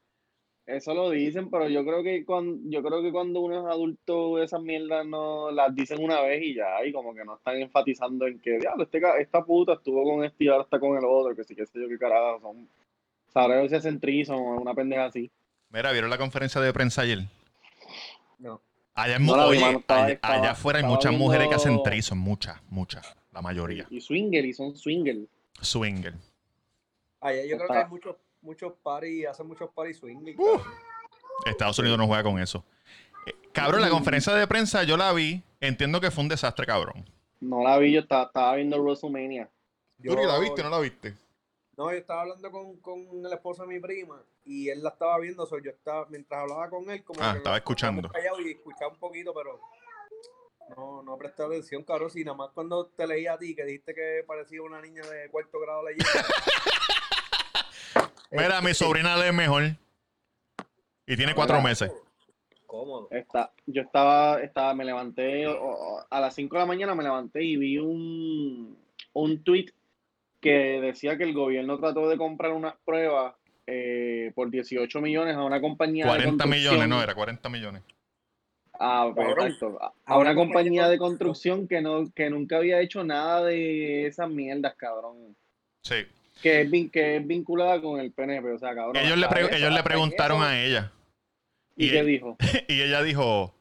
[SPEAKER 2] eso lo dicen, pero yo creo que cuando, yo creo que cuando uno es adulto esas mierdas no las dicen una vez y ya, y como que no están enfatizando en que, diablo, este, esta puta estuvo con este y ahora está con el otro, que sí, que sé yo qué carajo, son, sabré si hacen o una pendeja así.
[SPEAKER 3] Mira, ¿vieron la conferencia de prensa ayer?
[SPEAKER 1] No.
[SPEAKER 3] Allá, en
[SPEAKER 2] No
[SPEAKER 3] oye,
[SPEAKER 2] mano, estaba-
[SPEAKER 3] allá,
[SPEAKER 2] estaba-
[SPEAKER 3] allá afuera hay muchas
[SPEAKER 2] viendo-
[SPEAKER 3] mujeres que hacen trison, muchas, muchas, la mayoría.
[SPEAKER 2] Y swinger, y son swinger.
[SPEAKER 3] Swinger.
[SPEAKER 1] Allá yo creo
[SPEAKER 2] Está-
[SPEAKER 1] que hay muchos, muchos parties, hacen muchos parties swing.
[SPEAKER 3] Estados Unidos no juega con eso. Eh, cabrón,
[SPEAKER 2] Mm.
[SPEAKER 3] la conferencia de prensa yo la vi, entiendo que fue un desastre, cabrón.
[SPEAKER 2] No la vi, yo estaba, estaba viendo WrestleMania.
[SPEAKER 3] ¿Tú la viste o no la viste?
[SPEAKER 1] No, yo estaba hablando con, con el esposo de mi prima y él la estaba viendo, so yo estaba, mientras hablaba con él, como
[SPEAKER 3] Ah,
[SPEAKER 1] que
[SPEAKER 3] estaba escuchando.
[SPEAKER 1] callados y escuchaba un poquito, pero no, no presté atención, cabrón, si nada más cuando te leí a ti que dijiste que parecía una niña de cuarto grado leyendo.
[SPEAKER 3] Mira, mi sobrina lee mejor. Y tiene cuatro meses.
[SPEAKER 1] Cómodo.
[SPEAKER 2] Está, yo estaba, estaba, me levanté a las 5 de la mañana, me levanté y vi un, un tweet que decía que el gobierno trató de comprar unas pruebas eh, por 18 millones a una compañía de
[SPEAKER 3] 40 millones, no, era 40 millones.
[SPEAKER 2] Ah, exacto. A, una compañía de construcción que no, que nunca había hecho nada de esas mierdas, cabrón.
[SPEAKER 3] Sí.
[SPEAKER 2] Que es, vin- que es vinculada con el PNP, o sea, cabrón.
[SPEAKER 3] Ellos le, ellos le preguntaron a ella.
[SPEAKER 2] ¿Y
[SPEAKER 3] y
[SPEAKER 2] qué
[SPEAKER 3] él-
[SPEAKER 2] dijo?
[SPEAKER 3] Y ella dijo,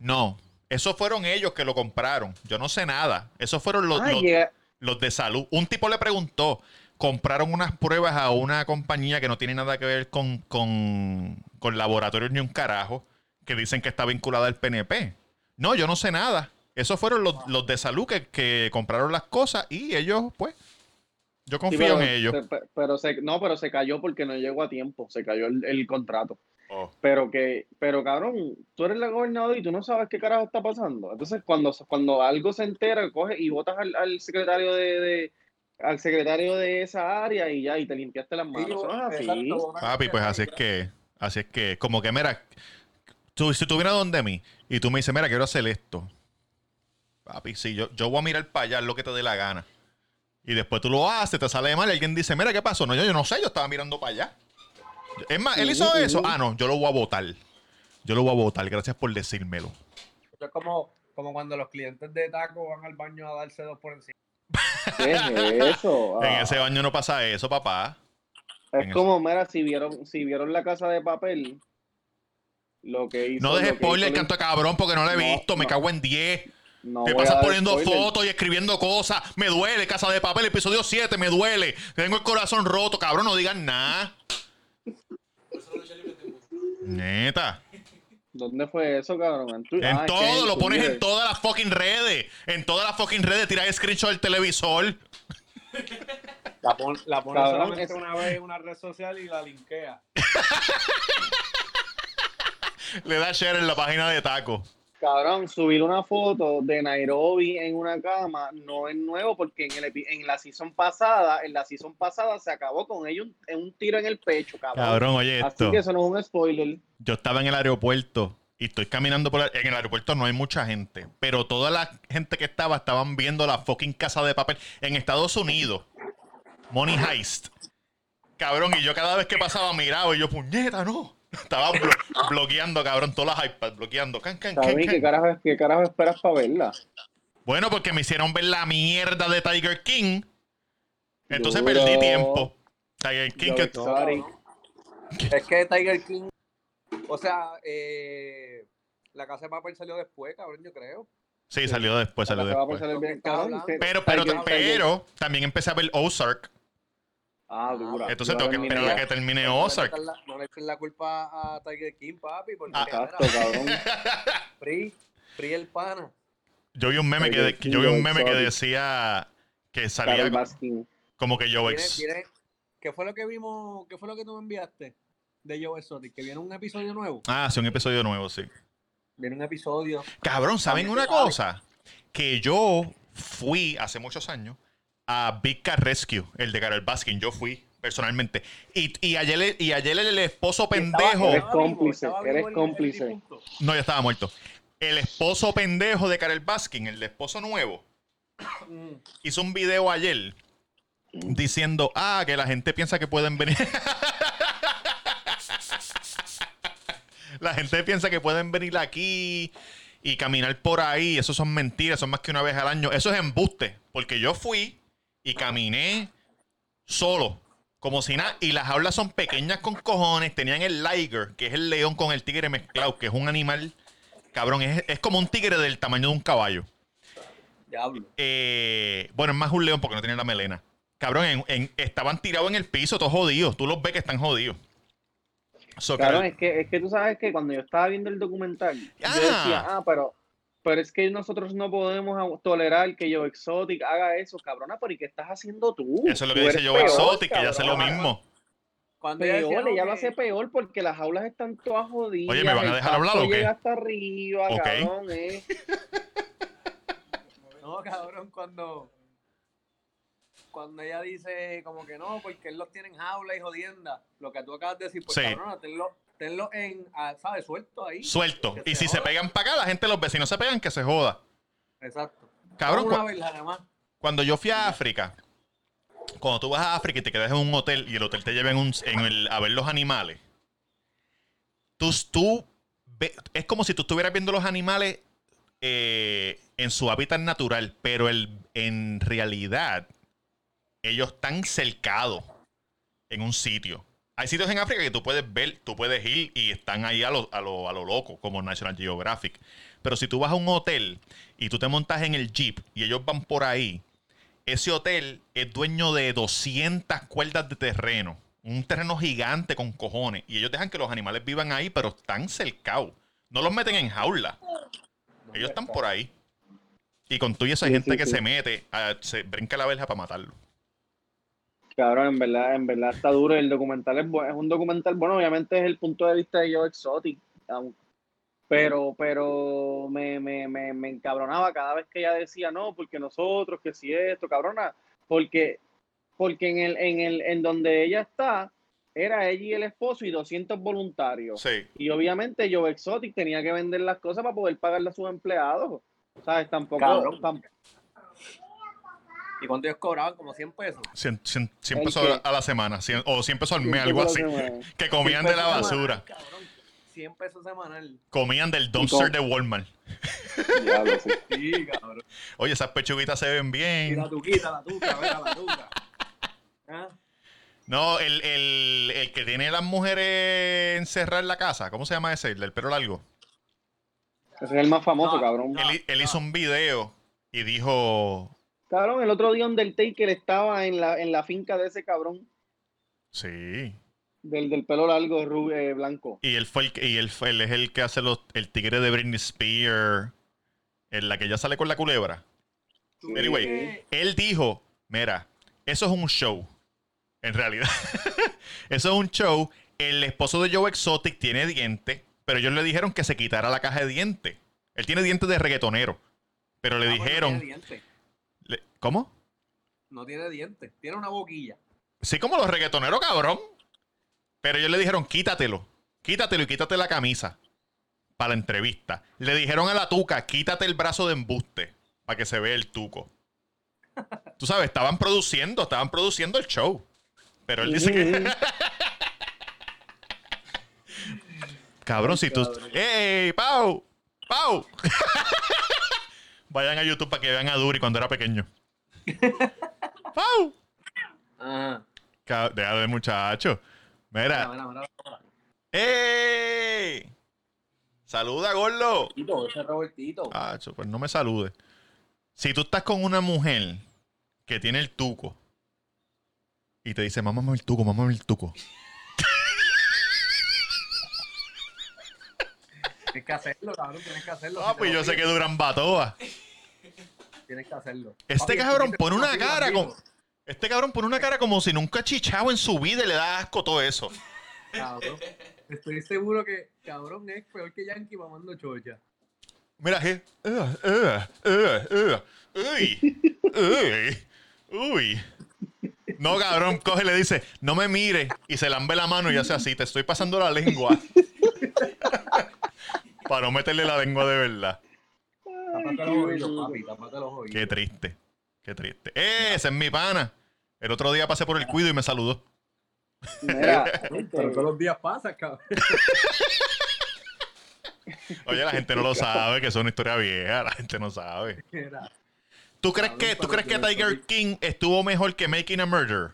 [SPEAKER 3] no, esos fueron ellos que lo compraron. Yo no sé nada. Esos fueron los,
[SPEAKER 2] Ah,
[SPEAKER 3] los de salud. Un tipo le preguntó, compraron unas pruebas a una compañía que no tiene nada que ver con, con, con laboratorios ni un carajo, que dicen que está vinculada al PNP. No, yo no sé nada. Esos fueron los, los de salud que, que compraron las cosas y ellos, pues, yo
[SPEAKER 2] Sí,
[SPEAKER 3] confío
[SPEAKER 2] pero,
[SPEAKER 3] en ellos.
[SPEAKER 2] se- pero se, no, pero se cayó porque no llegó a tiempo, se cayó el, el contrato.
[SPEAKER 3] Oh.
[SPEAKER 2] Pero que, pero cabrón, tú eres la gobernadora y tú no sabes qué carajo está pasando. Entonces, cuando, cuando algo se entera, coge y votas al, al secretario de, de- al secretario de esa área y ya, y te limpiaste las manos. Eso no es así.
[SPEAKER 3] Papi, pues así es que, así es que, como que, mira, tú, si tú vienes donde mí y tú me dices, mira, quiero hacer esto. Papi, sí, yo, yo voy a mirar para allá lo que te dé la gana. Y después tú lo haces, te sale mal y alguien dice, mira, ¿qué pasó? No, yo, yo no sé, yo estaba mirando para allá. Es más, él hizo eso. Ah, no, yo lo voy a votar. Yo lo voy a votar, gracias por decírmelo.
[SPEAKER 1] Eso es como, como cuando los clientes de taco van al baño a darse dos por encima.
[SPEAKER 2] ¿Qué es eso?
[SPEAKER 3] En
[SPEAKER 2] Ah,
[SPEAKER 3] ese baño no pasa eso, papá. en
[SPEAKER 2] es como, mira, si vieron, si vieron la casa de papel, lo que hizo.
[SPEAKER 3] No dejes spoiler, canto de cabrón, porque no lo he
[SPEAKER 2] No,
[SPEAKER 3] visto. Me cago en 10.
[SPEAKER 2] No
[SPEAKER 3] Te pasas poniendo fotos y escribiendo cosas. Me duele, Casa de Papel, episodio 7, me duele. Tengo el corazón roto, cabrón, no digan nada. Neta.
[SPEAKER 2] ¿Dónde fue eso, cabrón? En, Twitter?
[SPEAKER 3] En
[SPEAKER 2] Ah, es que
[SPEAKER 3] todo, lo pones en todas las fucking redes. En todas las fucking redes, tiras el screenshot del televisor.
[SPEAKER 1] La, pon, la pone
[SPEAKER 2] Cabrón,
[SPEAKER 1] solamente
[SPEAKER 2] es-
[SPEAKER 1] una vez en una red social y la linkea.
[SPEAKER 3] Le da share en la página de taco.
[SPEAKER 2] Cabrón, subir una foto de Nairobi en una cama no es nuevo porque en, el, epi- en la season pasada, en la season pasada se acabó con ellos un, un tiro en el pecho, cabrón.
[SPEAKER 3] Cabrón, oye
[SPEAKER 2] Así que eso no es un spoiler.
[SPEAKER 3] Yo estaba en el aeropuerto y estoy caminando por el, en el aeropuerto no hay mucha gente, pero toda la gente que estaba estaban viendo la fucking casa de papel en Estados Unidos. Money Heist. Cabrón, y yo cada vez que pasaba miraba y yo, puñeta, no. Estaba blo- bloqueando, cabrón, todas las iPads, bloqueando. Can, can, can,
[SPEAKER 2] ¿Sabes
[SPEAKER 3] can.
[SPEAKER 2] qué carajo, qué carajo esperas para verla?
[SPEAKER 3] Bueno, porque me hicieron ver la mierda de Tiger King. Entonces
[SPEAKER 2] Duro.
[SPEAKER 3] perdí tiempo. Tiger King, que,
[SPEAKER 2] exotic.
[SPEAKER 1] Es que Tiger King, o sea, eh, la casa de papel salió después, cabrón, yo creo.
[SPEAKER 3] Sí, salió después, salió después. Pero, pero, pero, también empecé a ver Ozark.
[SPEAKER 2] Ah, dura.
[SPEAKER 3] Entonces
[SPEAKER 2] dura
[SPEAKER 3] tengo que esperar a que termine Ozark.
[SPEAKER 1] No le echen la culpa a Tiger King, papi, porque
[SPEAKER 3] Ah.
[SPEAKER 2] Exacto, cabrón.
[SPEAKER 1] Free, Free el pana.
[SPEAKER 3] Yo vi un meme que, yo vi un meme que decía que salía como que Joe Ex-
[SPEAKER 1] ¿Qué fue lo que vimos? ¿Qué fue lo que tú me enviaste de Joe Exotic? Que viene un episodio nuevo.
[SPEAKER 3] Ah, sí, un episodio nuevo, sí.
[SPEAKER 1] Viene un episodio.
[SPEAKER 3] Cabrón, ¿saben una cosa? Que yo fui hace muchos años a Big Cat Rescue, el de Carol Baskin. Yo fui personalmente. Y, y ayer, y ayer el esposo pendejo.
[SPEAKER 2] Eres cómplice, eres cómplice.
[SPEAKER 1] difunto.
[SPEAKER 3] No, ya estaba muerto. El esposo pendejo de Carol Baskin, el de esposo nuevo,
[SPEAKER 1] Mm.
[SPEAKER 3] hizo un video ayer diciendo, ah, que la gente piensa que pueden venir. la gente piensa que pueden venir aquí y caminar por ahí. Eso son mentiras, son más que una vez al año. Eso es embuste, porque yo fui y caminé solo, como si nada. Y las aulas son pequeñas con cojones. Tenían el liger, que es el león con el tigre mezclado, que es un animal, cabrón, es, es como un tigre del tamaño de un caballo.
[SPEAKER 1] Diablo.
[SPEAKER 3] Eh, bueno, es más un león porque no tiene la melena. Cabrón, en- en- estaban tirados en el piso, todos jodidos. Tú los ves que están jodidos. So, Carol-
[SPEAKER 2] es que, es que tú sabes que cuando yo estaba viendo el documental,
[SPEAKER 3] Ah.
[SPEAKER 2] yo decía, ah, pero, pero es que nosotros no podemos tolerar que Joe Exotic haga eso, cabrona, pero ¿y qué estás haciendo tú?
[SPEAKER 3] eso es lo que dice Joe Exotic, que ella hace lo mismo.
[SPEAKER 1] Cuando ella decía,
[SPEAKER 2] Peor, ella lo
[SPEAKER 1] que-
[SPEAKER 2] hace peor porque las aulas están todas jodidas.
[SPEAKER 3] Oye, ¿me van a dejar hablar o qué?
[SPEAKER 2] llega hasta arriba,
[SPEAKER 3] Ok.
[SPEAKER 2] cabrón, eh.
[SPEAKER 1] No, cabrón, cuando. Cuando ella dice como que no, porque él los tiene en jaula y jodienda. Lo que tú acabas de decir, pues
[SPEAKER 3] Sí.
[SPEAKER 1] cabrón, tenlo, tenlo en, ah, ¿sabes? Suelto ahí.
[SPEAKER 3] Suelto. Y
[SPEAKER 1] se
[SPEAKER 3] si se pegan para acá, la gente los ve. Si no se pegan, que se joda.
[SPEAKER 1] Exacto.
[SPEAKER 3] Cabrón,
[SPEAKER 1] Una
[SPEAKER 3] cu-
[SPEAKER 1] vez
[SPEAKER 3] cuando yo fui a África, cuando tú vas a África y te quedas en un hotel y el hotel te lleva en un- en el- a ver los animales, tú, tú ve- es como si tú estuvieras viendo los animales eh, en su hábitat natural, pero el, en realidad ellos están cercados en un sitio. Hay sitios en África que tú puedes ver, tú puedes ir y están ahí a lo, a lo, a lo loco, como National Geographic. Pero si tú vas a un hotel y tú te montas en el jeep y ellos van por ahí, ese hotel es dueño de 200 cuerdas de terreno. Un terreno gigante con cojones. Y ellos dejan que los animales vivan ahí, pero están cercados. No los meten en jaula. Ellos están por ahí. Y con tú y esa
[SPEAKER 2] Sí,
[SPEAKER 3] gente
[SPEAKER 2] sí,
[SPEAKER 3] que
[SPEAKER 2] sí.
[SPEAKER 3] se mete, a- se brinca la verja para matarlo.
[SPEAKER 2] Cabrón, en verdad, en verdad está duro. El documental es, es un documental, bueno, obviamente es el punto de vista de Joe Exotic. Pero, pero me, me, me, me encabronaba cada vez que ella decía, no, porque nosotros, que si esto, cabrona, porque, porque en el, en el, en donde ella está, era ella y el esposo y 200 voluntarios.
[SPEAKER 3] Sí.
[SPEAKER 2] Y obviamente Joe Exotic tenía que vender las cosas para poder pagarle a sus empleados. ¿Sabes? Tampoco. Tam-
[SPEAKER 1] ¿Y cuánto ellos cobraban? Como 100 pesos.
[SPEAKER 3] 100, 100 100
[SPEAKER 2] ¿El
[SPEAKER 3] pesos
[SPEAKER 2] qué?
[SPEAKER 3] a la semana. 100 o 100 pesos al mes, algo así. Que comían
[SPEAKER 1] 100
[SPEAKER 3] de la basura.
[SPEAKER 1] semanal, cabrón. 100 pesos semanal.
[SPEAKER 3] Comían del
[SPEAKER 2] Y
[SPEAKER 3] dumpster de Walmart.
[SPEAKER 2] Diablo, sí.
[SPEAKER 1] Sí, cabrón.
[SPEAKER 3] Oye, esas pechuguitas se ven
[SPEAKER 1] Y
[SPEAKER 3] bien.
[SPEAKER 1] la tuquita, la tuca, mira la tuca. ¿Ah?
[SPEAKER 3] No, el, el, el que tiene las mujeres encerradas en la casa. ¿Cómo se llama ese? El del pelo largo.
[SPEAKER 2] Ese es el más famoso,
[SPEAKER 1] No,
[SPEAKER 2] cabrón.
[SPEAKER 1] no.
[SPEAKER 3] Él, él hizo un video y dijo...
[SPEAKER 2] Cabrón, el otro día Undertaker estaba en la, en la finca de ese cabrón,
[SPEAKER 3] Sí.
[SPEAKER 2] del, del pelo largo ru- eh, blanco.
[SPEAKER 3] Y él fue el, que- y él, fue, él es el que hace los, el tigre de Britney Spears. En la que ya sale con la culebra.
[SPEAKER 1] Tú
[SPEAKER 3] Anyway, él dijo, mira, eso es un show. En realidad. eso es un show. El esposo de Joe Exotic tiene dientes, pero ellos le dijeron que se quitara la caja de dientes. Él tiene dientes de reggaetonero. Pero le
[SPEAKER 1] Ah,
[SPEAKER 3] dijeron... le- ¿Cómo?
[SPEAKER 1] No tiene dientes. Tiene una boquilla.
[SPEAKER 3] Sí, como los reggaetoneros, cabrón. Pero ellos le dijeron, quítatelo. Quítatelo y quítate la camisa. Para la entrevista. Le dijeron a la tuca, quítate el brazo de embuste. Para que se vea el tuco. Tú sabes, estaban produciendo, estaban produciendo el show. Pero él dice que. Cabrón, si tú. ¡Ey, Pau! ¡Pau! Vayan a YouTube para que vean a Duri cuando era pequeño. ¡Pau!
[SPEAKER 1] Ajá.
[SPEAKER 3] Deja de muchacho. Mira.
[SPEAKER 1] Mira, mira, mira.
[SPEAKER 3] ¡Ey! Saluda, gordo.
[SPEAKER 1] Ese Robertito.
[SPEAKER 3] Ah, pues no me salude. Si tú estás con una mujer que tiene el tuco y te dice, mámame el tuco, mámame el tuco.
[SPEAKER 1] Tienes que hacerlo, cabrón, tienes que hacerlo.
[SPEAKER 3] Ah,
[SPEAKER 1] Si
[SPEAKER 3] pues yo sé que duran batoa.
[SPEAKER 1] Tienes que hacerlo.
[SPEAKER 3] Este
[SPEAKER 1] Papi,
[SPEAKER 3] cabrón pone una cara
[SPEAKER 1] amigo,
[SPEAKER 3] como. Este cabrón pone una cara como si nunca ha chichado en su vida y le da asco todo eso.
[SPEAKER 1] Cabrón. Estoy seguro que cabrón es peor que Yankee mamando chocha.
[SPEAKER 3] Mira, uh, uh, uh, uy. Uy. Uy. No, cabrón, coge y le dice, no me mire. Y se lambe la mano y hace así, te estoy pasando la lengua. Para no meterle la lengua de verdad.
[SPEAKER 1] Tápate los oídos, papi, tápate los oídos.
[SPEAKER 3] Qué triste. Qué triste. ¡Eh! Ese es mi pana. El otro día pasé por el cuido y me saludó.
[SPEAKER 2] Mira,
[SPEAKER 1] Pero todos los días pasa, cabrón.
[SPEAKER 3] Oye, la gente no lo sabe, que es una historia vieja. La gente no sabe. ¿Tú crees que, ¿tú crees que Tiger King estuvo mejor que Making a Murder?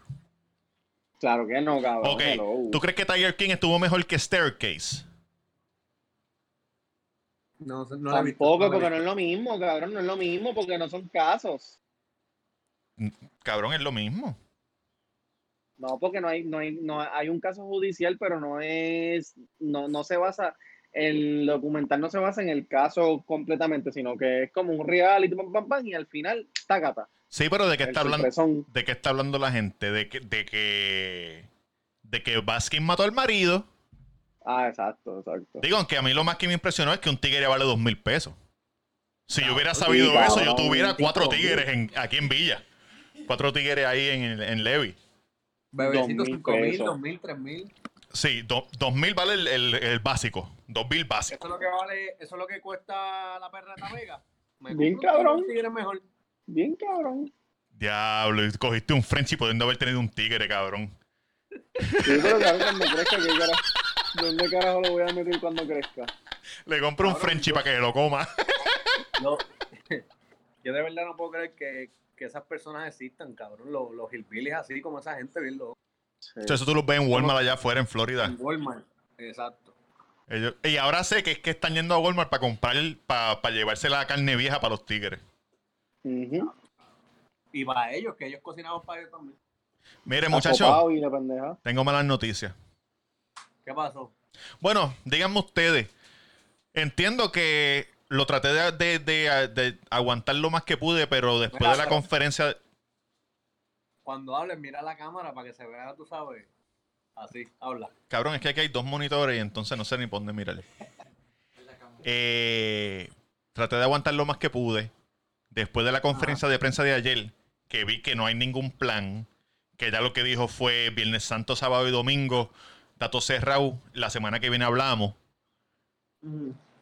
[SPEAKER 2] claro que no, cabrón.
[SPEAKER 3] Ok.
[SPEAKER 2] hello.
[SPEAKER 3] ¿Tú crees que Tiger King estuvo mejor que Staircase?
[SPEAKER 1] No, visto,
[SPEAKER 2] Tampoco, porque no es lo mismo, cabrón, no es lo mismo, porque no son casos.
[SPEAKER 3] Cabrón, es lo mismo.
[SPEAKER 2] No, porque no hay, no hay, no hay un caso judicial, pero no es, no, no se basa, el documental no se basa en el caso completamente, sino que es como un reality, pam, pam, pam, y al final, tácata.
[SPEAKER 3] Sí, pero ¿de qué está hablando? ¿De qué está hablando la gente? De que, de que, de que Baskin mató al marido.
[SPEAKER 2] Ah, exacto, exacto.
[SPEAKER 3] Digo, aunque a mí lo más que me impresionó es que un tigre vale dos mil pesos. Si yo hubiera
[SPEAKER 2] sí,
[SPEAKER 3] sabido eso, yo tuviera cuatro tigres en- aquí en Villa. Cuatro tigres ahí en, en Levi.
[SPEAKER 1] Bebecito,
[SPEAKER 2] Dos mil
[SPEAKER 1] 5 mil. 2 mil, 3 mil.
[SPEAKER 3] Sí, do- dos mil vale el, el- el básico. Dos mil básico.
[SPEAKER 1] Eso es lo que vale, eso es lo que cuesta la perra de la Vega. Me
[SPEAKER 2] Bien,
[SPEAKER 1] un
[SPEAKER 2] cabrón.
[SPEAKER 1] tigre mejor.
[SPEAKER 2] Bien cabrón.
[SPEAKER 3] Diablo, y cogiste un Frenchy pudiendo haber tenido un tigre, cabrón.
[SPEAKER 2] Sí, pero cabrón, cuando crezca, ¿qué cara- ¿dónde carajo lo voy a meter cuando crezca?
[SPEAKER 3] Le compro un
[SPEAKER 1] Cabrón,
[SPEAKER 3] Frenchy
[SPEAKER 1] yo-
[SPEAKER 3] para que lo coma.
[SPEAKER 1] Yo, yo de verdad no puedo creer que, que esas personas existan, cabrón. Los, los hillbillies así como esa gente, bien loco.
[SPEAKER 2] Sí.
[SPEAKER 3] Eso tú lo ves en Walmart allá afuera en Florida.
[SPEAKER 1] En Walmart. Exacto.
[SPEAKER 3] Ellos- y ahora sé que es que están yendo a Walmart para comprar, para llevarse la carne vieja para los tigres.
[SPEAKER 2] Ujú.
[SPEAKER 1] Y para ellos, que ellos cocinaban para ellos también.
[SPEAKER 3] Mire, muchachos, tengo malas noticias.
[SPEAKER 1] ¿Qué pasó?
[SPEAKER 3] Bueno, díganme ustedes. Entiendo que lo traté de, de- de- de aguantar lo más que pude, pero después
[SPEAKER 1] Mira,
[SPEAKER 3] de la
[SPEAKER 1] pero-
[SPEAKER 3] conferencia.
[SPEAKER 1] Cuando hables, mira la cámara para que se vea, tú sabes. Así, habla.
[SPEAKER 3] Cabrón, es que aquí hay dos monitores y entonces no sé ni por dónde mirar. Eh, traté de aguantar lo más que pude. Después de la conferencia de prensa de ayer, que vi que no hay ningún plan, que ya lo que dijo fue Viernes Santo, sábado y domingo, dato cerrado, la semana que viene hablamos.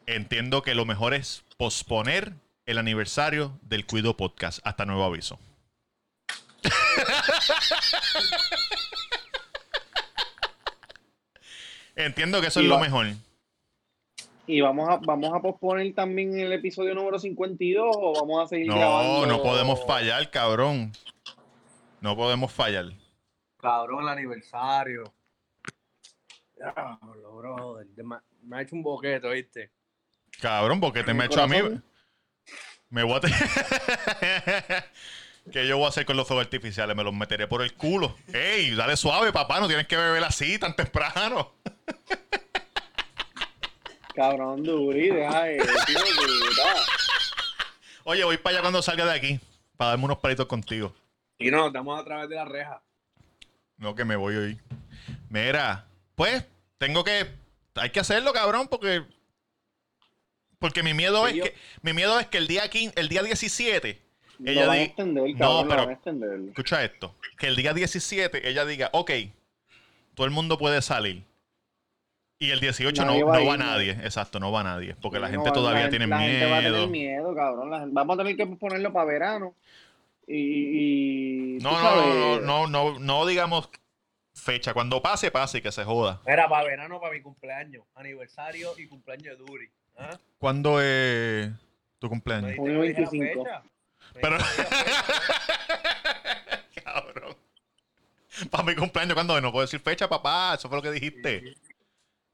[SPEAKER 3] Entiendo que lo mejor es posponer el aniversario del Cuido Podcast hasta nuevo aviso. Entiendo que eso es lo mejor.
[SPEAKER 2] Y vamos a, vamos a posponer también el episodio número 52 o vamos a seguir
[SPEAKER 3] No,
[SPEAKER 2] grabando.
[SPEAKER 3] no podemos fallar, cabrón. No podemos fallar.
[SPEAKER 1] Cabrón, el aniversario. Me, me ha hecho un boquete, ¿viste?
[SPEAKER 3] Cabrón, porque te
[SPEAKER 2] Mi
[SPEAKER 3] me ha hecho a mí. Me voy a te- ¿Qué yo voy a hacer con los fuegos artificiales? Me los meteré por el culo. ¡Ey! Dale suave, papá. No tienes que beber así tan temprano.
[SPEAKER 2] Cabrón, Duri, deja de tío, puta.
[SPEAKER 3] Oye, voy para allá cuando salga de aquí. Para darme unos palitos contigo.
[SPEAKER 1] Y no, estamos a través de la reja.
[SPEAKER 3] No, que me voy hoy. Mira, pues, tengo que. Hay que hacerlo, cabrón, porque. Porque mi miedo
[SPEAKER 1] Sí,
[SPEAKER 3] es
[SPEAKER 1] yo-
[SPEAKER 3] que. Mi miedo es que el día 15, el día 17.
[SPEAKER 2] Lo
[SPEAKER 3] Ella
[SPEAKER 2] van a
[SPEAKER 3] di-
[SPEAKER 2] extender,
[SPEAKER 3] No,
[SPEAKER 2] cabrón, lo
[SPEAKER 3] pero-
[SPEAKER 2] extender.
[SPEAKER 3] Escucha esto. Que el día 17 ella diga, ok, todo el mundo puede salir. Y el 18
[SPEAKER 2] Nadie
[SPEAKER 3] no,
[SPEAKER 2] va a
[SPEAKER 3] no va
[SPEAKER 2] ¿no?
[SPEAKER 3] nadie. Exacto, no va nadie. Porque la
[SPEAKER 2] No,
[SPEAKER 3] gente todavía
[SPEAKER 2] la
[SPEAKER 3] tiene
[SPEAKER 2] La gente va a tener
[SPEAKER 3] miedo.
[SPEAKER 2] miedo, cabrón. La vamos a tener que ponerlo para verano. Y. y
[SPEAKER 3] No, no, no, no, no, no, no digamos fecha. Cuando pase, pase y que se joda.
[SPEAKER 1] Era para verano, para mi cumpleaños. Aniversario y cumpleaños de Duri. ¿Ah?
[SPEAKER 3] ¿Cuándo es tu cumpleaños?
[SPEAKER 2] Junio
[SPEAKER 1] dijiste que dije la
[SPEAKER 2] 25.
[SPEAKER 1] fecha. Me
[SPEAKER 3] Pero-
[SPEAKER 1] que.
[SPEAKER 3] Cabrón. Para mi cumpleaños, ¿cuándo? No puedo decir fecha, papá. Eso fue lo que dijiste.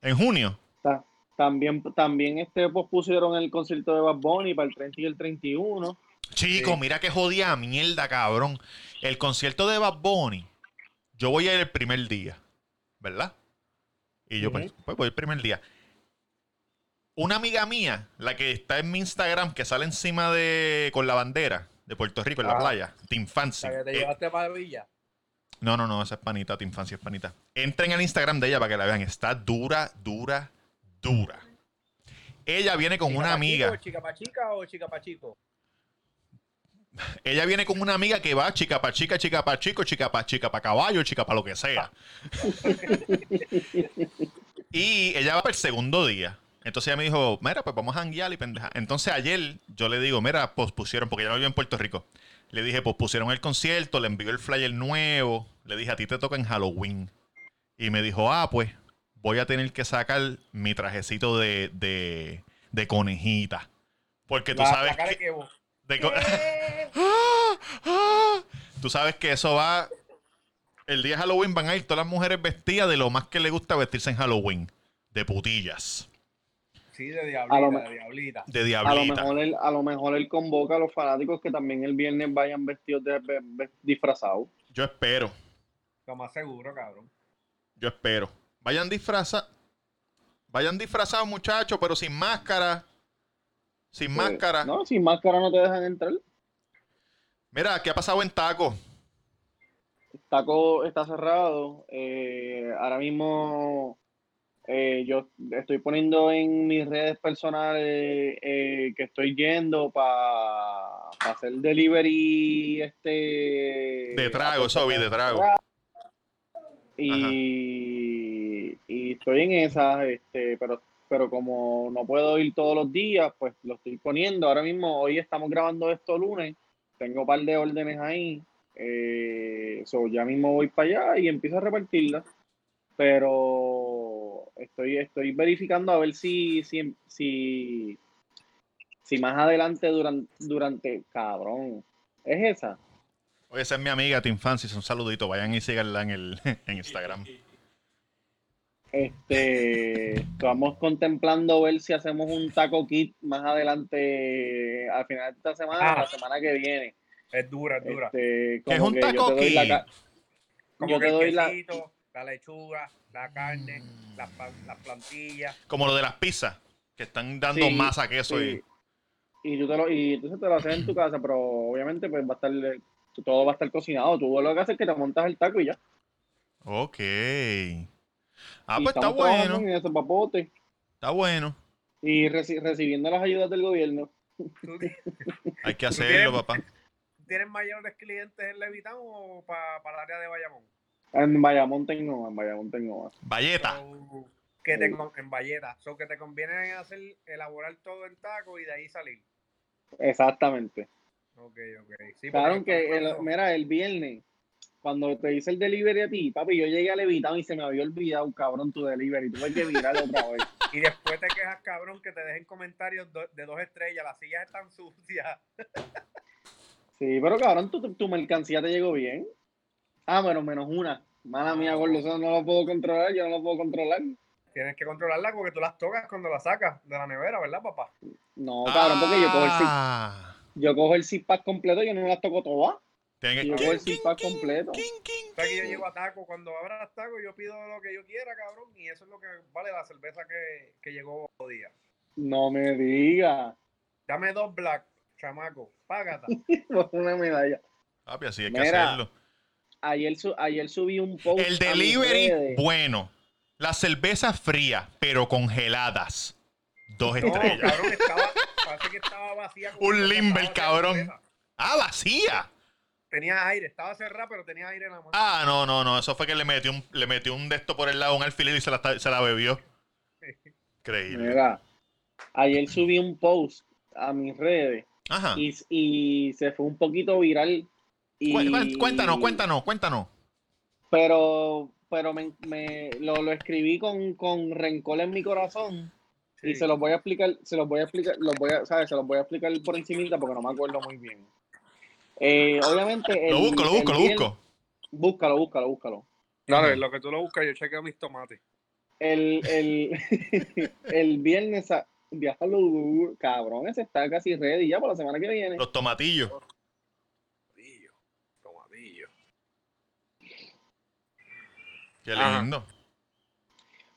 [SPEAKER 3] En junio.
[SPEAKER 2] Ta- También, también este pospusieron el concierto de Bad Bunny para el 30 y el 31.
[SPEAKER 3] Chico,
[SPEAKER 1] Sí.
[SPEAKER 3] mira qué jodida mierda, cabrón. El concierto de Bad Bunny, yo voy a ir el primer día, ¿verdad? Y yo, pues, pues voy el primer día. Una amiga mía, la que está en mi Instagram, que sale encima de. con la bandera de Puerto Rico en la playa, Team Fancy.
[SPEAKER 1] sea, que te
[SPEAKER 3] Eh,
[SPEAKER 1] llevaste para Villa.
[SPEAKER 3] no, no, no, esa es panita, Team Fancy es panita. Entren al Instagram de ella para que la vean. Está dura, dura, dura. Ella viene con
[SPEAKER 1] ¿Chica
[SPEAKER 3] una amiga.
[SPEAKER 1] chico, ¿Chica pa' chica o chica pa' chico?
[SPEAKER 3] Ella viene con una amiga que va chica pa' chica, chica pa' chico, chica pa' chica pa' caballo, chica pa' lo que sea. y ella va para el segundo día. Entonces ella me dijo, mira, pues vamos a janguear y pendeja. Entonces ayer yo le digo, mira, pospusieron, porque ella no vive en Puerto Rico. Le dije, pospusieron el concierto, le envió el flyer nuevo. Le dije, a ti te toca en Halloween. Y me dijo, ah, pues voy a tener que sacar mi trajecito de, de, de conejita. Porque tú
[SPEAKER 1] La-
[SPEAKER 3] sabes
[SPEAKER 1] la cara
[SPEAKER 3] que...
[SPEAKER 1] que vos.
[SPEAKER 3] De co- ¡Ah! ¡Ah! Tú sabes que eso va. El día de Halloween van a ir todas las mujeres vestidas de lo más que les gusta vestirse en Halloween. De putillas.
[SPEAKER 1] Sí, de
[SPEAKER 2] A lo
[SPEAKER 1] diablita,
[SPEAKER 2] me-
[SPEAKER 1] de diablita.
[SPEAKER 3] De
[SPEAKER 2] A lo,
[SPEAKER 3] diablita.
[SPEAKER 2] mejor él, a lo mejor él convoca a los fanáticos que también el viernes vayan vestidos de, de- de- disfrazados.
[SPEAKER 3] Yo espero.
[SPEAKER 1] Lo más seguro, cabrón.
[SPEAKER 3] Yo espero. Vayan disfrazados. Vayan disfrazados, muchachos, pero sin máscara. Sin
[SPEAKER 2] Pues,
[SPEAKER 3] máscara.
[SPEAKER 2] No, sin máscara no te dejan entrar.
[SPEAKER 3] Mira, ¿qué ha pasado en Taco?
[SPEAKER 2] Taco está cerrado. eh, ahora mismo eh, yo estoy poniendo en mis redes personales eh, que estoy yendo para hacer delivery este
[SPEAKER 3] De trago, eso vi, de trago.
[SPEAKER 2] Y, y estoy en esa, este, pero, pero como no puedo ir todos los días, pues lo estoy poniendo. Ahora mismo, hoy estamos grabando esto lunes, tengo un par de órdenes ahí. Eh, so, ya mismo voy para allá y empiezo a repartirlas. Pero estoy, estoy verificando a ver si, si, si, si más adelante durante, durante, cabrón, es esa.
[SPEAKER 3] Oye, esa es mi amiga Tim Francis. Un saludito. Vayan y síganla en, el, en Instagram.
[SPEAKER 2] Este, estamos contemplando ver si hacemos un taco kit más adelante, al final de esta semana,
[SPEAKER 1] Ah.
[SPEAKER 2] la semana que viene.
[SPEAKER 1] Es dura, es dura.
[SPEAKER 2] Este,
[SPEAKER 3] ¿Qué es un
[SPEAKER 2] que yo te
[SPEAKER 3] taco
[SPEAKER 2] doy la
[SPEAKER 3] kit?
[SPEAKER 2] ca-
[SPEAKER 1] Como
[SPEAKER 2] yo
[SPEAKER 1] que
[SPEAKER 2] te
[SPEAKER 1] el
[SPEAKER 2] doy la,
[SPEAKER 1] quesito, la lechuga, la carne, las, pa- las plantillas.
[SPEAKER 3] Como lo de las pizzas. Que están dando
[SPEAKER 2] Sí,
[SPEAKER 3] masa, queso
[SPEAKER 2] sí.
[SPEAKER 3] y.
[SPEAKER 2] y tú te lo, y entonces te lo haces en tu casa, pero obviamente pues va a estar, todo va a estar cocinado. Tú lo que haces es que te montas el taco y ya.
[SPEAKER 3] Ok. Ah,
[SPEAKER 2] Y
[SPEAKER 3] pues está bueno.
[SPEAKER 2] en ese papote
[SPEAKER 3] Está bueno.
[SPEAKER 2] y reci- recibiendo las ayudas del gobierno.
[SPEAKER 1] ¿Tú ti-
[SPEAKER 3] Hay que
[SPEAKER 1] ¿Tú
[SPEAKER 3] hacerlo,
[SPEAKER 1] tienes-
[SPEAKER 3] papá.
[SPEAKER 1] ¿Tienes mayores clientes en Levitán o para el área de Bayamón?
[SPEAKER 2] En Bayamón tengo más, en Bayamón tengo más.
[SPEAKER 3] Valleta.
[SPEAKER 1] So, que te, en Valleta. So, que te conviene hacer, elaborar todo en taco y de ahí salir.
[SPEAKER 2] Exactamente.
[SPEAKER 1] Ok, ok. Sí,
[SPEAKER 2] Claro que, el- mira, el viernes, cuando te hice el delivery a ti, papi, yo llegué a Levitán y se me había olvidado, cabrón, tu delivery. Tuve que virar otra vez.
[SPEAKER 1] Y después te quejas, cabrón, que te dejen comentarios de dos estrellas. Las sillas están sucias.
[SPEAKER 2] Sí, pero cabrón, tu, tu mercancía te llegó bien. Ah, bueno, menos una. Mala mía, gordo, eso no lo puedo controlar, yo no lo puedo controlar.
[SPEAKER 1] Tienes que controlarla porque tú las tocas cuando las sacas de la nevera, ¿verdad, papá?
[SPEAKER 2] No, cabrón, porque yo cojo el zip,
[SPEAKER 3] Ah.
[SPEAKER 2] yo cojo el zip pack completo y yo no las toco todas.
[SPEAKER 3] Tienen
[SPEAKER 2] Yo
[SPEAKER 3] que-
[SPEAKER 2] el zip pack completo.
[SPEAKER 3] King, king,
[SPEAKER 1] O sea, que yo llego a taco, cuando abra las tacos, yo pido lo que yo quiera, cabrón, y eso es lo que vale la cerveza que, que llegó otro día.
[SPEAKER 2] No me digas.
[SPEAKER 1] Dame dos black, chamaco, págata.
[SPEAKER 2] Una medalla.
[SPEAKER 3] Papi, así hay que
[SPEAKER 2] Mira,
[SPEAKER 3] hacerlo.
[SPEAKER 2] Ayer, su- ayer subí un post.
[SPEAKER 3] El delivery, bueno. Las cervezas frías, pero congeladas. Dos
[SPEAKER 1] No,
[SPEAKER 3] estrellas.
[SPEAKER 1] cabrón, estaba, parece que estaba vacía. como
[SPEAKER 3] Un
[SPEAKER 1] que
[SPEAKER 3] limber, cabrón. Ah, vacía.
[SPEAKER 1] Tenía aire, estaba cerrada, pero tenía aire en la mano.
[SPEAKER 3] Ah, no, no, no. Eso fue que le metió un, le metió un de esto por el lado, un alfiler y se la, se la bebió. Increíble.
[SPEAKER 2] Mira, ayer subí un post a mis redes
[SPEAKER 3] Ajá.
[SPEAKER 2] y, y se fue un poquito viral. Y,
[SPEAKER 3] Cuéntanos, cuéntanos, cuéntanos.
[SPEAKER 2] Pero, pero me, me- lo, lo escribí con, con rencor en mi corazón y se los voy a explicar, se los voy a explicar, los voy a, ¿sabes? Se los voy a explicar por encimita porque no me acuerdo muy bien. Eh, obviamente.
[SPEAKER 3] Lo busco, lo
[SPEAKER 2] el
[SPEAKER 3] busco, lo busco.
[SPEAKER 2] Búscalo, búscalo, búscalo.
[SPEAKER 1] Dale, lo que tú lo buscas, yo chequeo mis tomates.
[SPEAKER 2] El, el, el viernes, a- diablo, cabrón, ese está casi ready ya para la semana que viene.
[SPEAKER 3] Los tomatillos.
[SPEAKER 1] Tomatillo. Tomatillo.
[SPEAKER 3] Qué
[SPEAKER 1] Ajá.
[SPEAKER 3] lindo.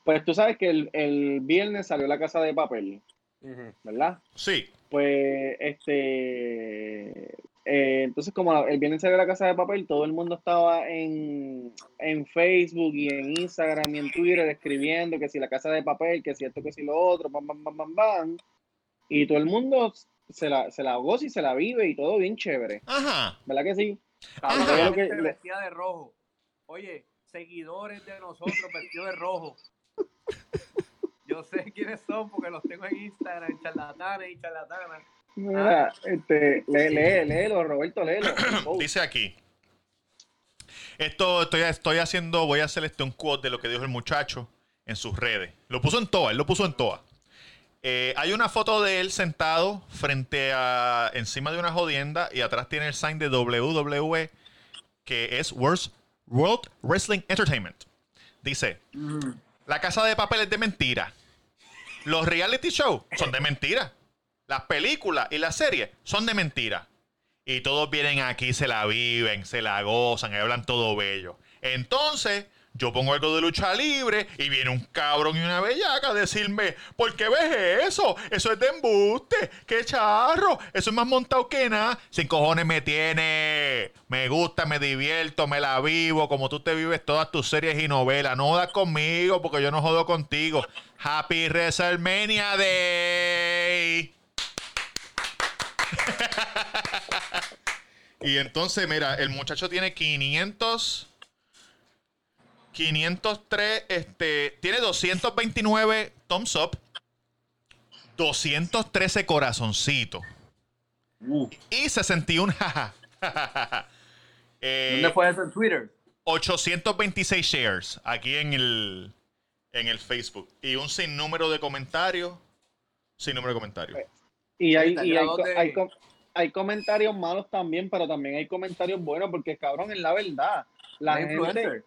[SPEAKER 2] Pues tú sabes que el, el viernes salió la casa de papel, ¿verdad?
[SPEAKER 3] Sí.
[SPEAKER 2] Pues, este, eh, entonces como el viernes salió la casa de papel, todo el mundo estaba en, en Facebook y en Instagram y en Twitter escribiendo que si la casa de papel, que si esto, que si lo otro, bam, bam, bam, bam, bam. Y todo el mundo se la, se la goza y se la vive y todo bien chévere,
[SPEAKER 3] Ajá.
[SPEAKER 2] ¿verdad que sí?
[SPEAKER 3] Ajá.
[SPEAKER 2] que-
[SPEAKER 1] gente
[SPEAKER 2] le-
[SPEAKER 1] vestida de rojo. Oye, seguidores de nosotros vestidos de rojo. Yo sé quiénes son porque los tengo en Instagram, charlatanes y charlatanas.
[SPEAKER 2] Mira, este, lee, lee, léelo, Roberto, léelo. Oh,
[SPEAKER 3] Dice aquí. Esto estoy, estoy haciendo, voy a hacer este un quote de lo que dijo el muchacho en sus redes. Lo puso en todas, él lo puso en todas. Eh, hay una foto de él sentado frente a encima de una jodienda y atrás tiene el sign de WWE que es World, World Wrestling Entertainment. Dice, la casa de papel es de mentira. Los reality shows son de mentira. Las películas y las series son de mentira. Y todos vienen aquí, se la viven, se la gozan, y hablan todo bello. Entonces, yo pongo algo de lucha libre y viene un cabrón y una bellaca a decirme, ¿por qué ves eso? Eso es de embuste, qué charro, eso es más montado que nada. Sin cojones me tiene, me gusta, me divierto, me la vivo, como tú te vives todas tus series y novelas. No jodas conmigo porque yo no jodo contigo. Happy WrestleMania Day. Y entonces, mira, el muchacho tiene 500. 503, este, tiene 229 thumbs up, 213 corazoncitos y 61 jaja. Eh,
[SPEAKER 1] ¿Dónde fue eso en Twitter?
[SPEAKER 3] 826 shares aquí en el en el Facebook y un sinnúmero de comentarios, sinnúmero de comentarios.
[SPEAKER 2] Y hay, y hay,
[SPEAKER 1] de-
[SPEAKER 2] hay, com- hay comentarios malos también, pero también hay comentarios buenos, porque cabrón, es la verdad. La gente,
[SPEAKER 1] influencer.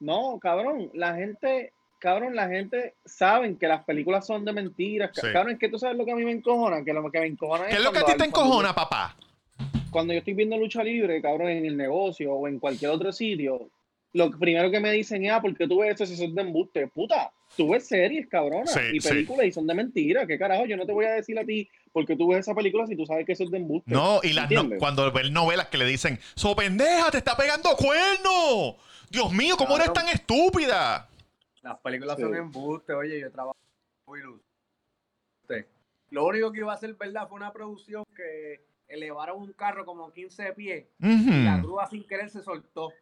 [SPEAKER 2] no, cabrón, la gente, cabrón, la gente saben que las películas son de mentiras.
[SPEAKER 3] Sí.
[SPEAKER 2] Cabrón, es que tú sabes lo que a mí me encojona, que lo que me encojona
[SPEAKER 3] ¿Qué es lo que a ti te encojona, papá?
[SPEAKER 2] Cuando yo estoy viendo lucha libre, cabrón, en el negocio o en cualquier otro sitio, lo primero que me dicen es, ah, ¿por qué tú ves eso si son de embuste? Puta, tú ves series, cabrona,
[SPEAKER 3] Sí,
[SPEAKER 2] y
[SPEAKER 3] sí.
[SPEAKER 2] películas y son de mentira. ¿Qué carajo? Yo no te voy a decir a ti porque tú ves esa película si tú sabes que eso es de embuste.
[SPEAKER 3] No, y las no- cuando ven novelas que le dicen, ¡So pendeja, te está pegando cuerno! Dios mío, ¿cómo eres tan estúpida?
[SPEAKER 1] Las películas
[SPEAKER 2] Sí.
[SPEAKER 1] son embuste, oye, yo trabajo muy luz. Sí. Lo único que iba a ser verdad fue una producción que elevaron un carro como 15 pies y la grúa sin querer se soltó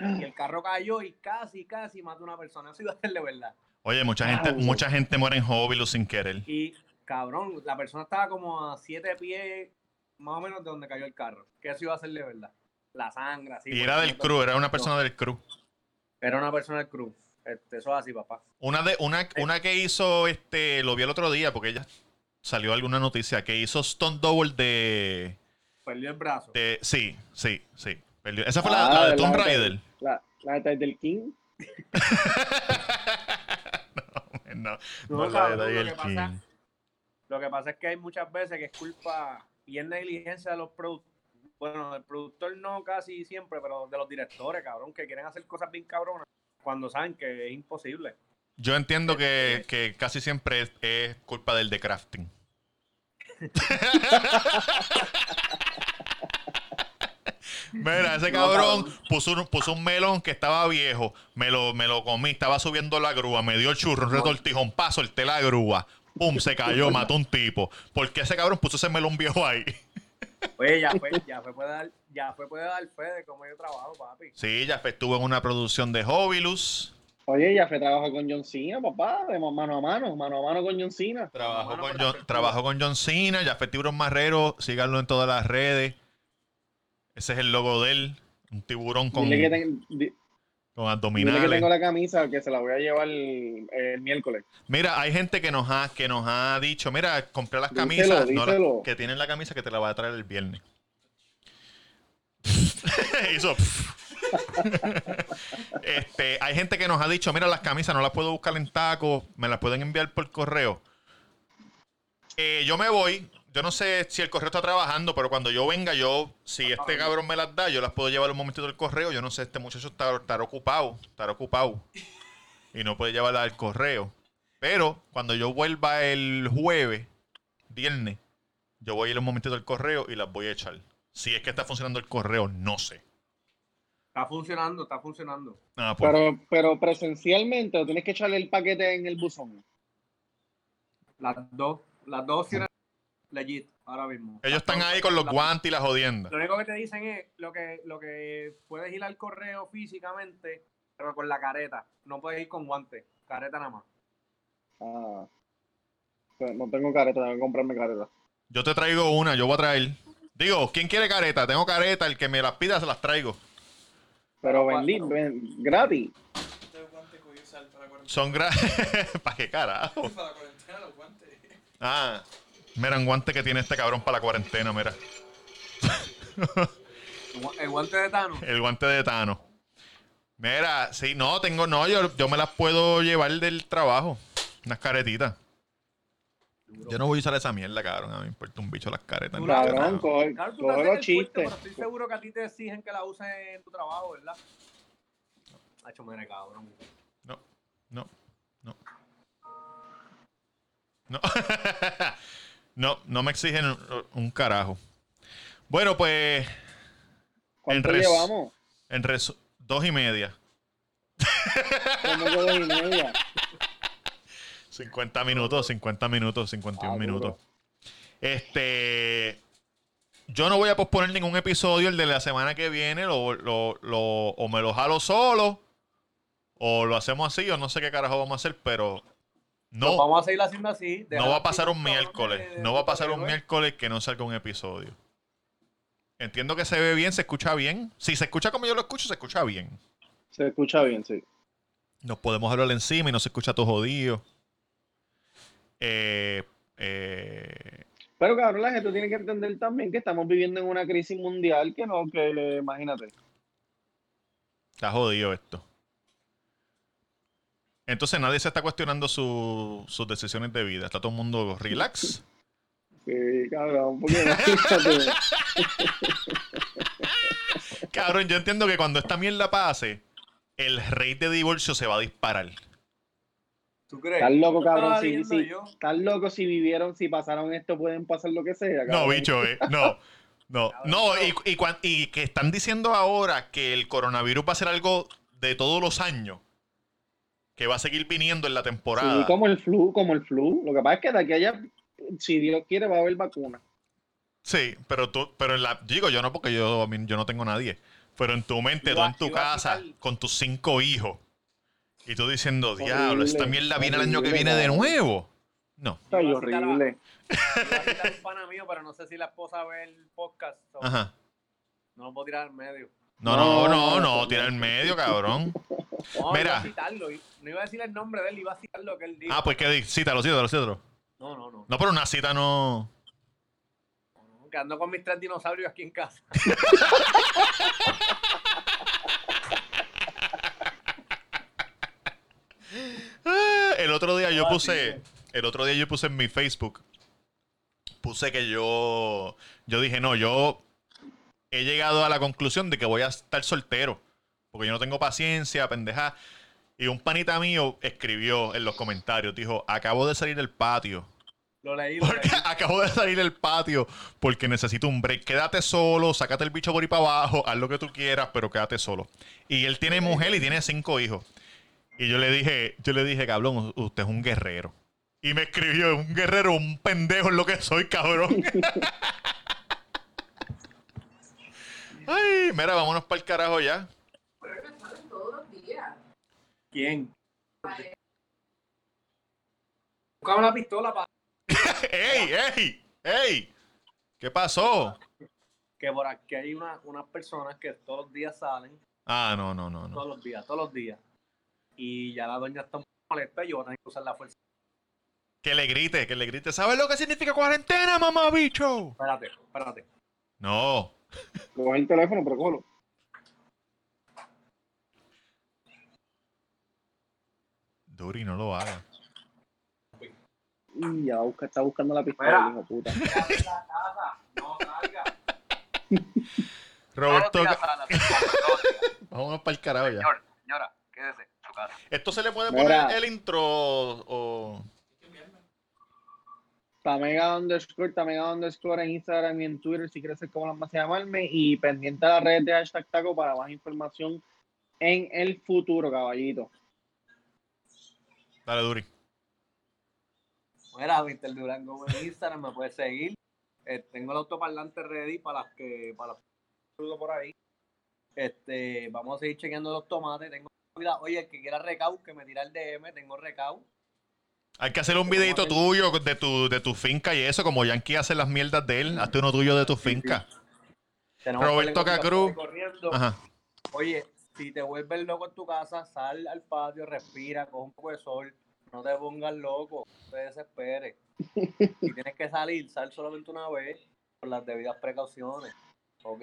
[SPEAKER 1] y el carro cayó y casi, casi mató a una persona. Eso iba a ser de verdad.
[SPEAKER 3] Oye, mucha gente,
[SPEAKER 2] Wow.
[SPEAKER 3] mucha gente muere en Hobby sin querer.
[SPEAKER 1] Y cabrón, la persona estaba como a 7 pies más o menos de donde cayó el carro. Que eso iba a ser de verdad. La sangre, así.
[SPEAKER 3] Y era del crew, era una persona del crew.
[SPEAKER 1] Era una persona del crew. Este, eso es así, papá.
[SPEAKER 3] Una de, una, una que hizo, este, lo vi el otro día porque ella salió alguna noticia, que hizo Stunt Double de,
[SPEAKER 1] Perdió el brazo.
[SPEAKER 3] de sí, sí, sí. perdió. Esa fue
[SPEAKER 2] Ah,
[SPEAKER 3] la, la de
[SPEAKER 2] la
[SPEAKER 3] Tomb
[SPEAKER 2] de-
[SPEAKER 3] Raider.
[SPEAKER 2] La, la de del King.
[SPEAKER 3] no, no,
[SPEAKER 1] No,
[SPEAKER 3] la de
[SPEAKER 1] lo que pasa-. Lo que pasa es que hay muchas veces que es culpa y es negligencia de los productores. Bueno, del productor no casi siempre, pero de los directores, cabrón, que quieren hacer cosas bien cabronas cuando saben que es imposible.
[SPEAKER 3] Yo entiendo que, que casi siempre es, es culpa del de crafting. Mira, ese cabrón puso un, puso un melón que estaba viejo, me lo, me lo comí, estaba subiendo la grúa, me dio el churro, un retortijón, pa, solté la grúa, pum, se cayó, mató un tipo. ¿Por qué ese cabrón puso ese melón viejo ahí?
[SPEAKER 1] Oye, ya fue, ya fue puede dar, ya fue puede dar fe de cómo yo trabajo, papi.
[SPEAKER 3] Sí, ya estuvo en una producción de Hobilus,
[SPEAKER 2] Oye, ya fue trabajo con John Cena, papá, de mano a mano, mano a mano con John Cena.
[SPEAKER 3] trabajó con,
[SPEAKER 1] pero
[SPEAKER 3] John, trabajó con John Cena, ya fue Tiburón Marrero, síganlo en todas las redes. Ese es el logo de él, un tiburón con,
[SPEAKER 2] Dile que, ten- di-
[SPEAKER 3] con
[SPEAKER 2] dile que
[SPEAKER 3] abdominales.
[SPEAKER 2] tengo la camisa, que se la voy a llevar el, el miércoles.
[SPEAKER 3] Mira, hay gente que nos ha, que nos ha dicho, mira, compré las
[SPEAKER 2] Díselo,
[SPEAKER 3] camisas, no la- que tienen la camisa que te la va a traer el viernes. Hizo, este, hay gente que nos ha dicho, mira, las camisas no las puedo buscar en tacos, me las pueden enviar por correo. Eh, yo me voy. Yo no sé si el correo está trabajando, pero cuando yo venga, yo, si este cabrón me las da, yo las puedo llevar un momentito del correo. Yo no sé, este muchacho está, estará ocupado, estará ocupado. Y no puede llevarla al correo. Pero cuando yo vuelva el jueves, viernes, yo voy a ir un momentito del correo y las voy a echar. Si es que está funcionando el correo, no sé.
[SPEAKER 1] Está funcionando, está funcionando.
[SPEAKER 3] Ah, pues,
[SPEAKER 2] Pero, pero presencialmente, o tienes que echarle el paquete en el buzón.
[SPEAKER 1] Las dos, las dos opciones legit ahora mismo.
[SPEAKER 3] ellos están ahí con los guantes y las jodiendas.
[SPEAKER 1] Lo único que te dicen es lo que, lo que puedes ir al correo físicamente, pero con la careta. No puedes ir con guantes, careta nada más.
[SPEAKER 2] Ah. Pues No tengo careta, tengo que comprarme careta.
[SPEAKER 3] Yo te traigo una, yo voy a traer. Digo, ¿quién quiere careta? Tengo careta, el que me las pida se las traigo.
[SPEAKER 2] Pero vendí, ven- gratis.
[SPEAKER 3] Son gra... ¿Para qué carajo?
[SPEAKER 5] Para la cuarentena, los guantes.
[SPEAKER 3] Ah, mira un guante que tiene este cabrón para la cuarentena, mira.
[SPEAKER 1] El gua- El guante de Thanos.
[SPEAKER 3] El guante de Thanos. Mira, sí, no, tengo, no, yo, yo me las puedo llevar del trabajo. Unas caretitas. Yo no voy a usar esa mierda, cabrón. A mí me importa un bicho las caretas.
[SPEAKER 2] Cabrón, coge,
[SPEAKER 1] Claro, tú
[SPEAKER 2] coge los chistes.
[SPEAKER 1] pero estoy seguro que a ti te exigen que la uses en tu trabajo, ¿verdad? Hacho, mire, cabrón.
[SPEAKER 3] No, no, no. No. no, no me exigen un, un carajo. Bueno, pues.
[SPEAKER 2] ¿Cuánto
[SPEAKER 3] en res-
[SPEAKER 2] llevamos?
[SPEAKER 3] En resu- dos y media.
[SPEAKER 2] Que dos y media.
[SPEAKER 3] 50 minutos, 50 minutos, 51
[SPEAKER 2] Ah,
[SPEAKER 3] minutos. Este. Yo no voy a posponer ningún episodio. El de la semana que viene lo, lo- lo- o me lo jalo solo. O lo hacemos así. O no sé qué carajo vamos a hacer, pero. No,
[SPEAKER 1] vamos a seguir haciendo así.
[SPEAKER 3] no va a pasar un miércoles.
[SPEAKER 1] de-
[SPEAKER 3] No va a pasar un
[SPEAKER 1] superhéroes.
[SPEAKER 3] miércoles que no salga un episodio. Entiendo que se ve bien, se escucha bien. Si se escucha como yo lo escucho, se escucha bien.
[SPEAKER 2] Se escucha bien, sí.
[SPEAKER 3] Nos podemos hablar encima y no se escucha todo jodido. Eh, eh,
[SPEAKER 2] Pero cabrón, la gente tiene que entender también que estamos viviendo en una crisis mundial que no, que imagínate.
[SPEAKER 3] está jodido esto. Entonces nadie se está cuestionando su- sus decisiones de vida. Está todo el mundo relax.
[SPEAKER 2] Sí, cabrón, porque.
[SPEAKER 3] Cabrón, yo entiendo que cuando esta mierda pase, el rate de divorcio se va a disparar.
[SPEAKER 1] ¿Tú crees?
[SPEAKER 2] Estás loco, cabrón. Si, si,
[SPEAKER 1] yo.
[SPEAKER 2] estás loco si vivieron, si pasaron esto, pueden pasar lo que sea.
[SPEAKER 3] No,
[SPEAKER 2] cabrón.
[SPEAKER 3] bicho, eh. No. No, no, y, y, cuan- y que están diciendo ahora que el coronavirus va a ser algo de todos los años. Que va a seguir viniendo en la temporada.
[SPEAKER 2] Sí, como el flu, como el flu. Lo que pasa es que de aquí a allá, si Dios quiere, va a haber vacuna.
[SPEAKER 3] Sí, pero tú, pero en la, digo yo no porque yo, yo no tengo nadie. Pero en tu mente, tú en tu casa, con tus cinco hijos. Y tú diciendo, diablo, esta mierda viene el año que viene de nuevo. No.
[SPEAKER 2] Está horrible.
[SPEAKER 1] Un pana mío, pero no sé si la esposa ve el podcast.
[SPEAKER 3] Ajá.
[SPEAKER 1] No lo puedo tirar al medio.
[SPEAKER 3] No, no,
[SPEAKER 2] No,
[SPEAKER 3] no,
[SPEAKER 2] no,
[SPEAKER 3] no,
[SPEAKER 2] no.
[SPEAKER 3] tira en medio, cabrón.
[SPEAKER 1] No,
[SPEAKER 3] Mira.
[SPEAKER 1] iba a citarlo. y- No iba a decir el nombre de él, iba a citar lo que él dijo.
[SPEAKER 3] Ah, pues qué di, cítalo, cítalo, cítalo.
[SPEAKER 1] No, no, no.
[SPEAKER 3] No, pero una cita no.
[SPEAKER 1] Que ando con mis tres dinosaurios aquí en casa.
[SPEAKER 3] Ah, El otro día yo
[SPEAKER 1] Ah,
[SPEAKER 3] puse, el otro día yo puse en mi Facebook, puse que yo, yo dije, no, yo he llegado a la conclusión de que voy a estar soltero, porque yo no tengo paciencia, pendeja. Y un panita mío escribió en los comentarios, dijo, acabo de salir del patio.
[SPEAKER 1] Lo leí, lo
[SPEAKER 3] Porque
[SPEAKER 1] leí.
[SPEAKER 3] acabo de salir del patio porque necesito un break. Quédate solo, sácate el bicho por ahí para abajo, haz lo que tú quieras, pero quédate solo. Y él tiene mujer y tiene cinco hijos. Y yo le dije, yo le dije, cabrón, usted es un guerrero. Y me escribió, un guerrero, un pendejo es lo que soy, cabrón. Ay, mira, vámonos para el carajo ya.
[SPEAKER 1] ¿Quién? Buscaba una pistola para
[SPEAKER 3] ¡Ey, ey, ey! ¿Qué pasó?
[SPEAKER 1] que por aquí hay una, unas personas que todos los días salen,
[SPEAKER 3] Ah, no, no, no, no.
[SPEAKER 1] todos los días, todos los días y ya la doña está molesta y yo voy a tener que usar la fuerza.
[SPEAKER 3] Que le grite, que le grite. ¿Sabes lo que significa cuarentena, mamá bicho?
[SPEAKER 1] Espérate, espérate.
[SPEAKER 3] No.
[SPEAKER 2] Coge el teléfono, pero cógelo.
[SPEAKER 3] Duri, no lo haga.
[SPEAKER 2] Y ya busca, está buscando la pistola, hijo puta.
[SPEAKER 1] No salga.
[SPEAKER 3] Roberto. Vámonos para el carajo ya.
[SPEAKER 1] Señor, señora, quédese.
[SPEAKER 3] ¿Esto se le puede
[SPEAKER 2] Mira.
[SPEAKER 3] poner el intro o...?
[SPEAKER 2] Tamega underscore, Tamega underscore en Instagram y en Twitter si quieres ser como las más llamarme. Y pendiente a la red de hashtag taco para más información en el futuro, caballito.
[SPEAKER 3] Dale, Duri.
[SPEAKER 1] Mira, Mr. Durango en Instagram, me puedes seguir. Eh, tengo el autoparlante ready para las que, para los que por ahí. Este, vamos a seguir chequeando los tomates. Tengo Oye, el que quiera recau, que me tira el DM, tengo recau.
[SPEAKER 3] Hay que hacer un videito tuyo de tu, de tu finca y eso, como Yankee hace las mierdas de él. Hazte uno tuyo de tu finca. Roberto Cacruz. Ajá.
[SPEAKER 1] Oye, si te vuelves loco en tu casa, sal al patio, respira, coge un poco de sol. No te pongas loco, no te desesperes. Si tienes que salir, sal solamente una vez con las debidas precauciones. ¿Ok?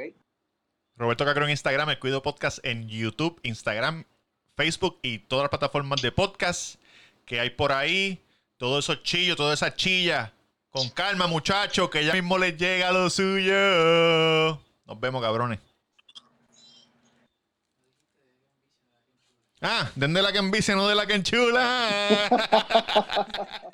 [SPEAKER 3] Roberto Cacro en Instagram, el Cuido Podcast en YouTube, Instagram, Facebook y todas las plataformas de podcast que hay por ahí. Todos esos chillos, toda esa chilla. Con calma, muchachos, que ya mismo les llega lo suyo. Nos vemos, cabrones. Ah, den de la que no de la que enchula.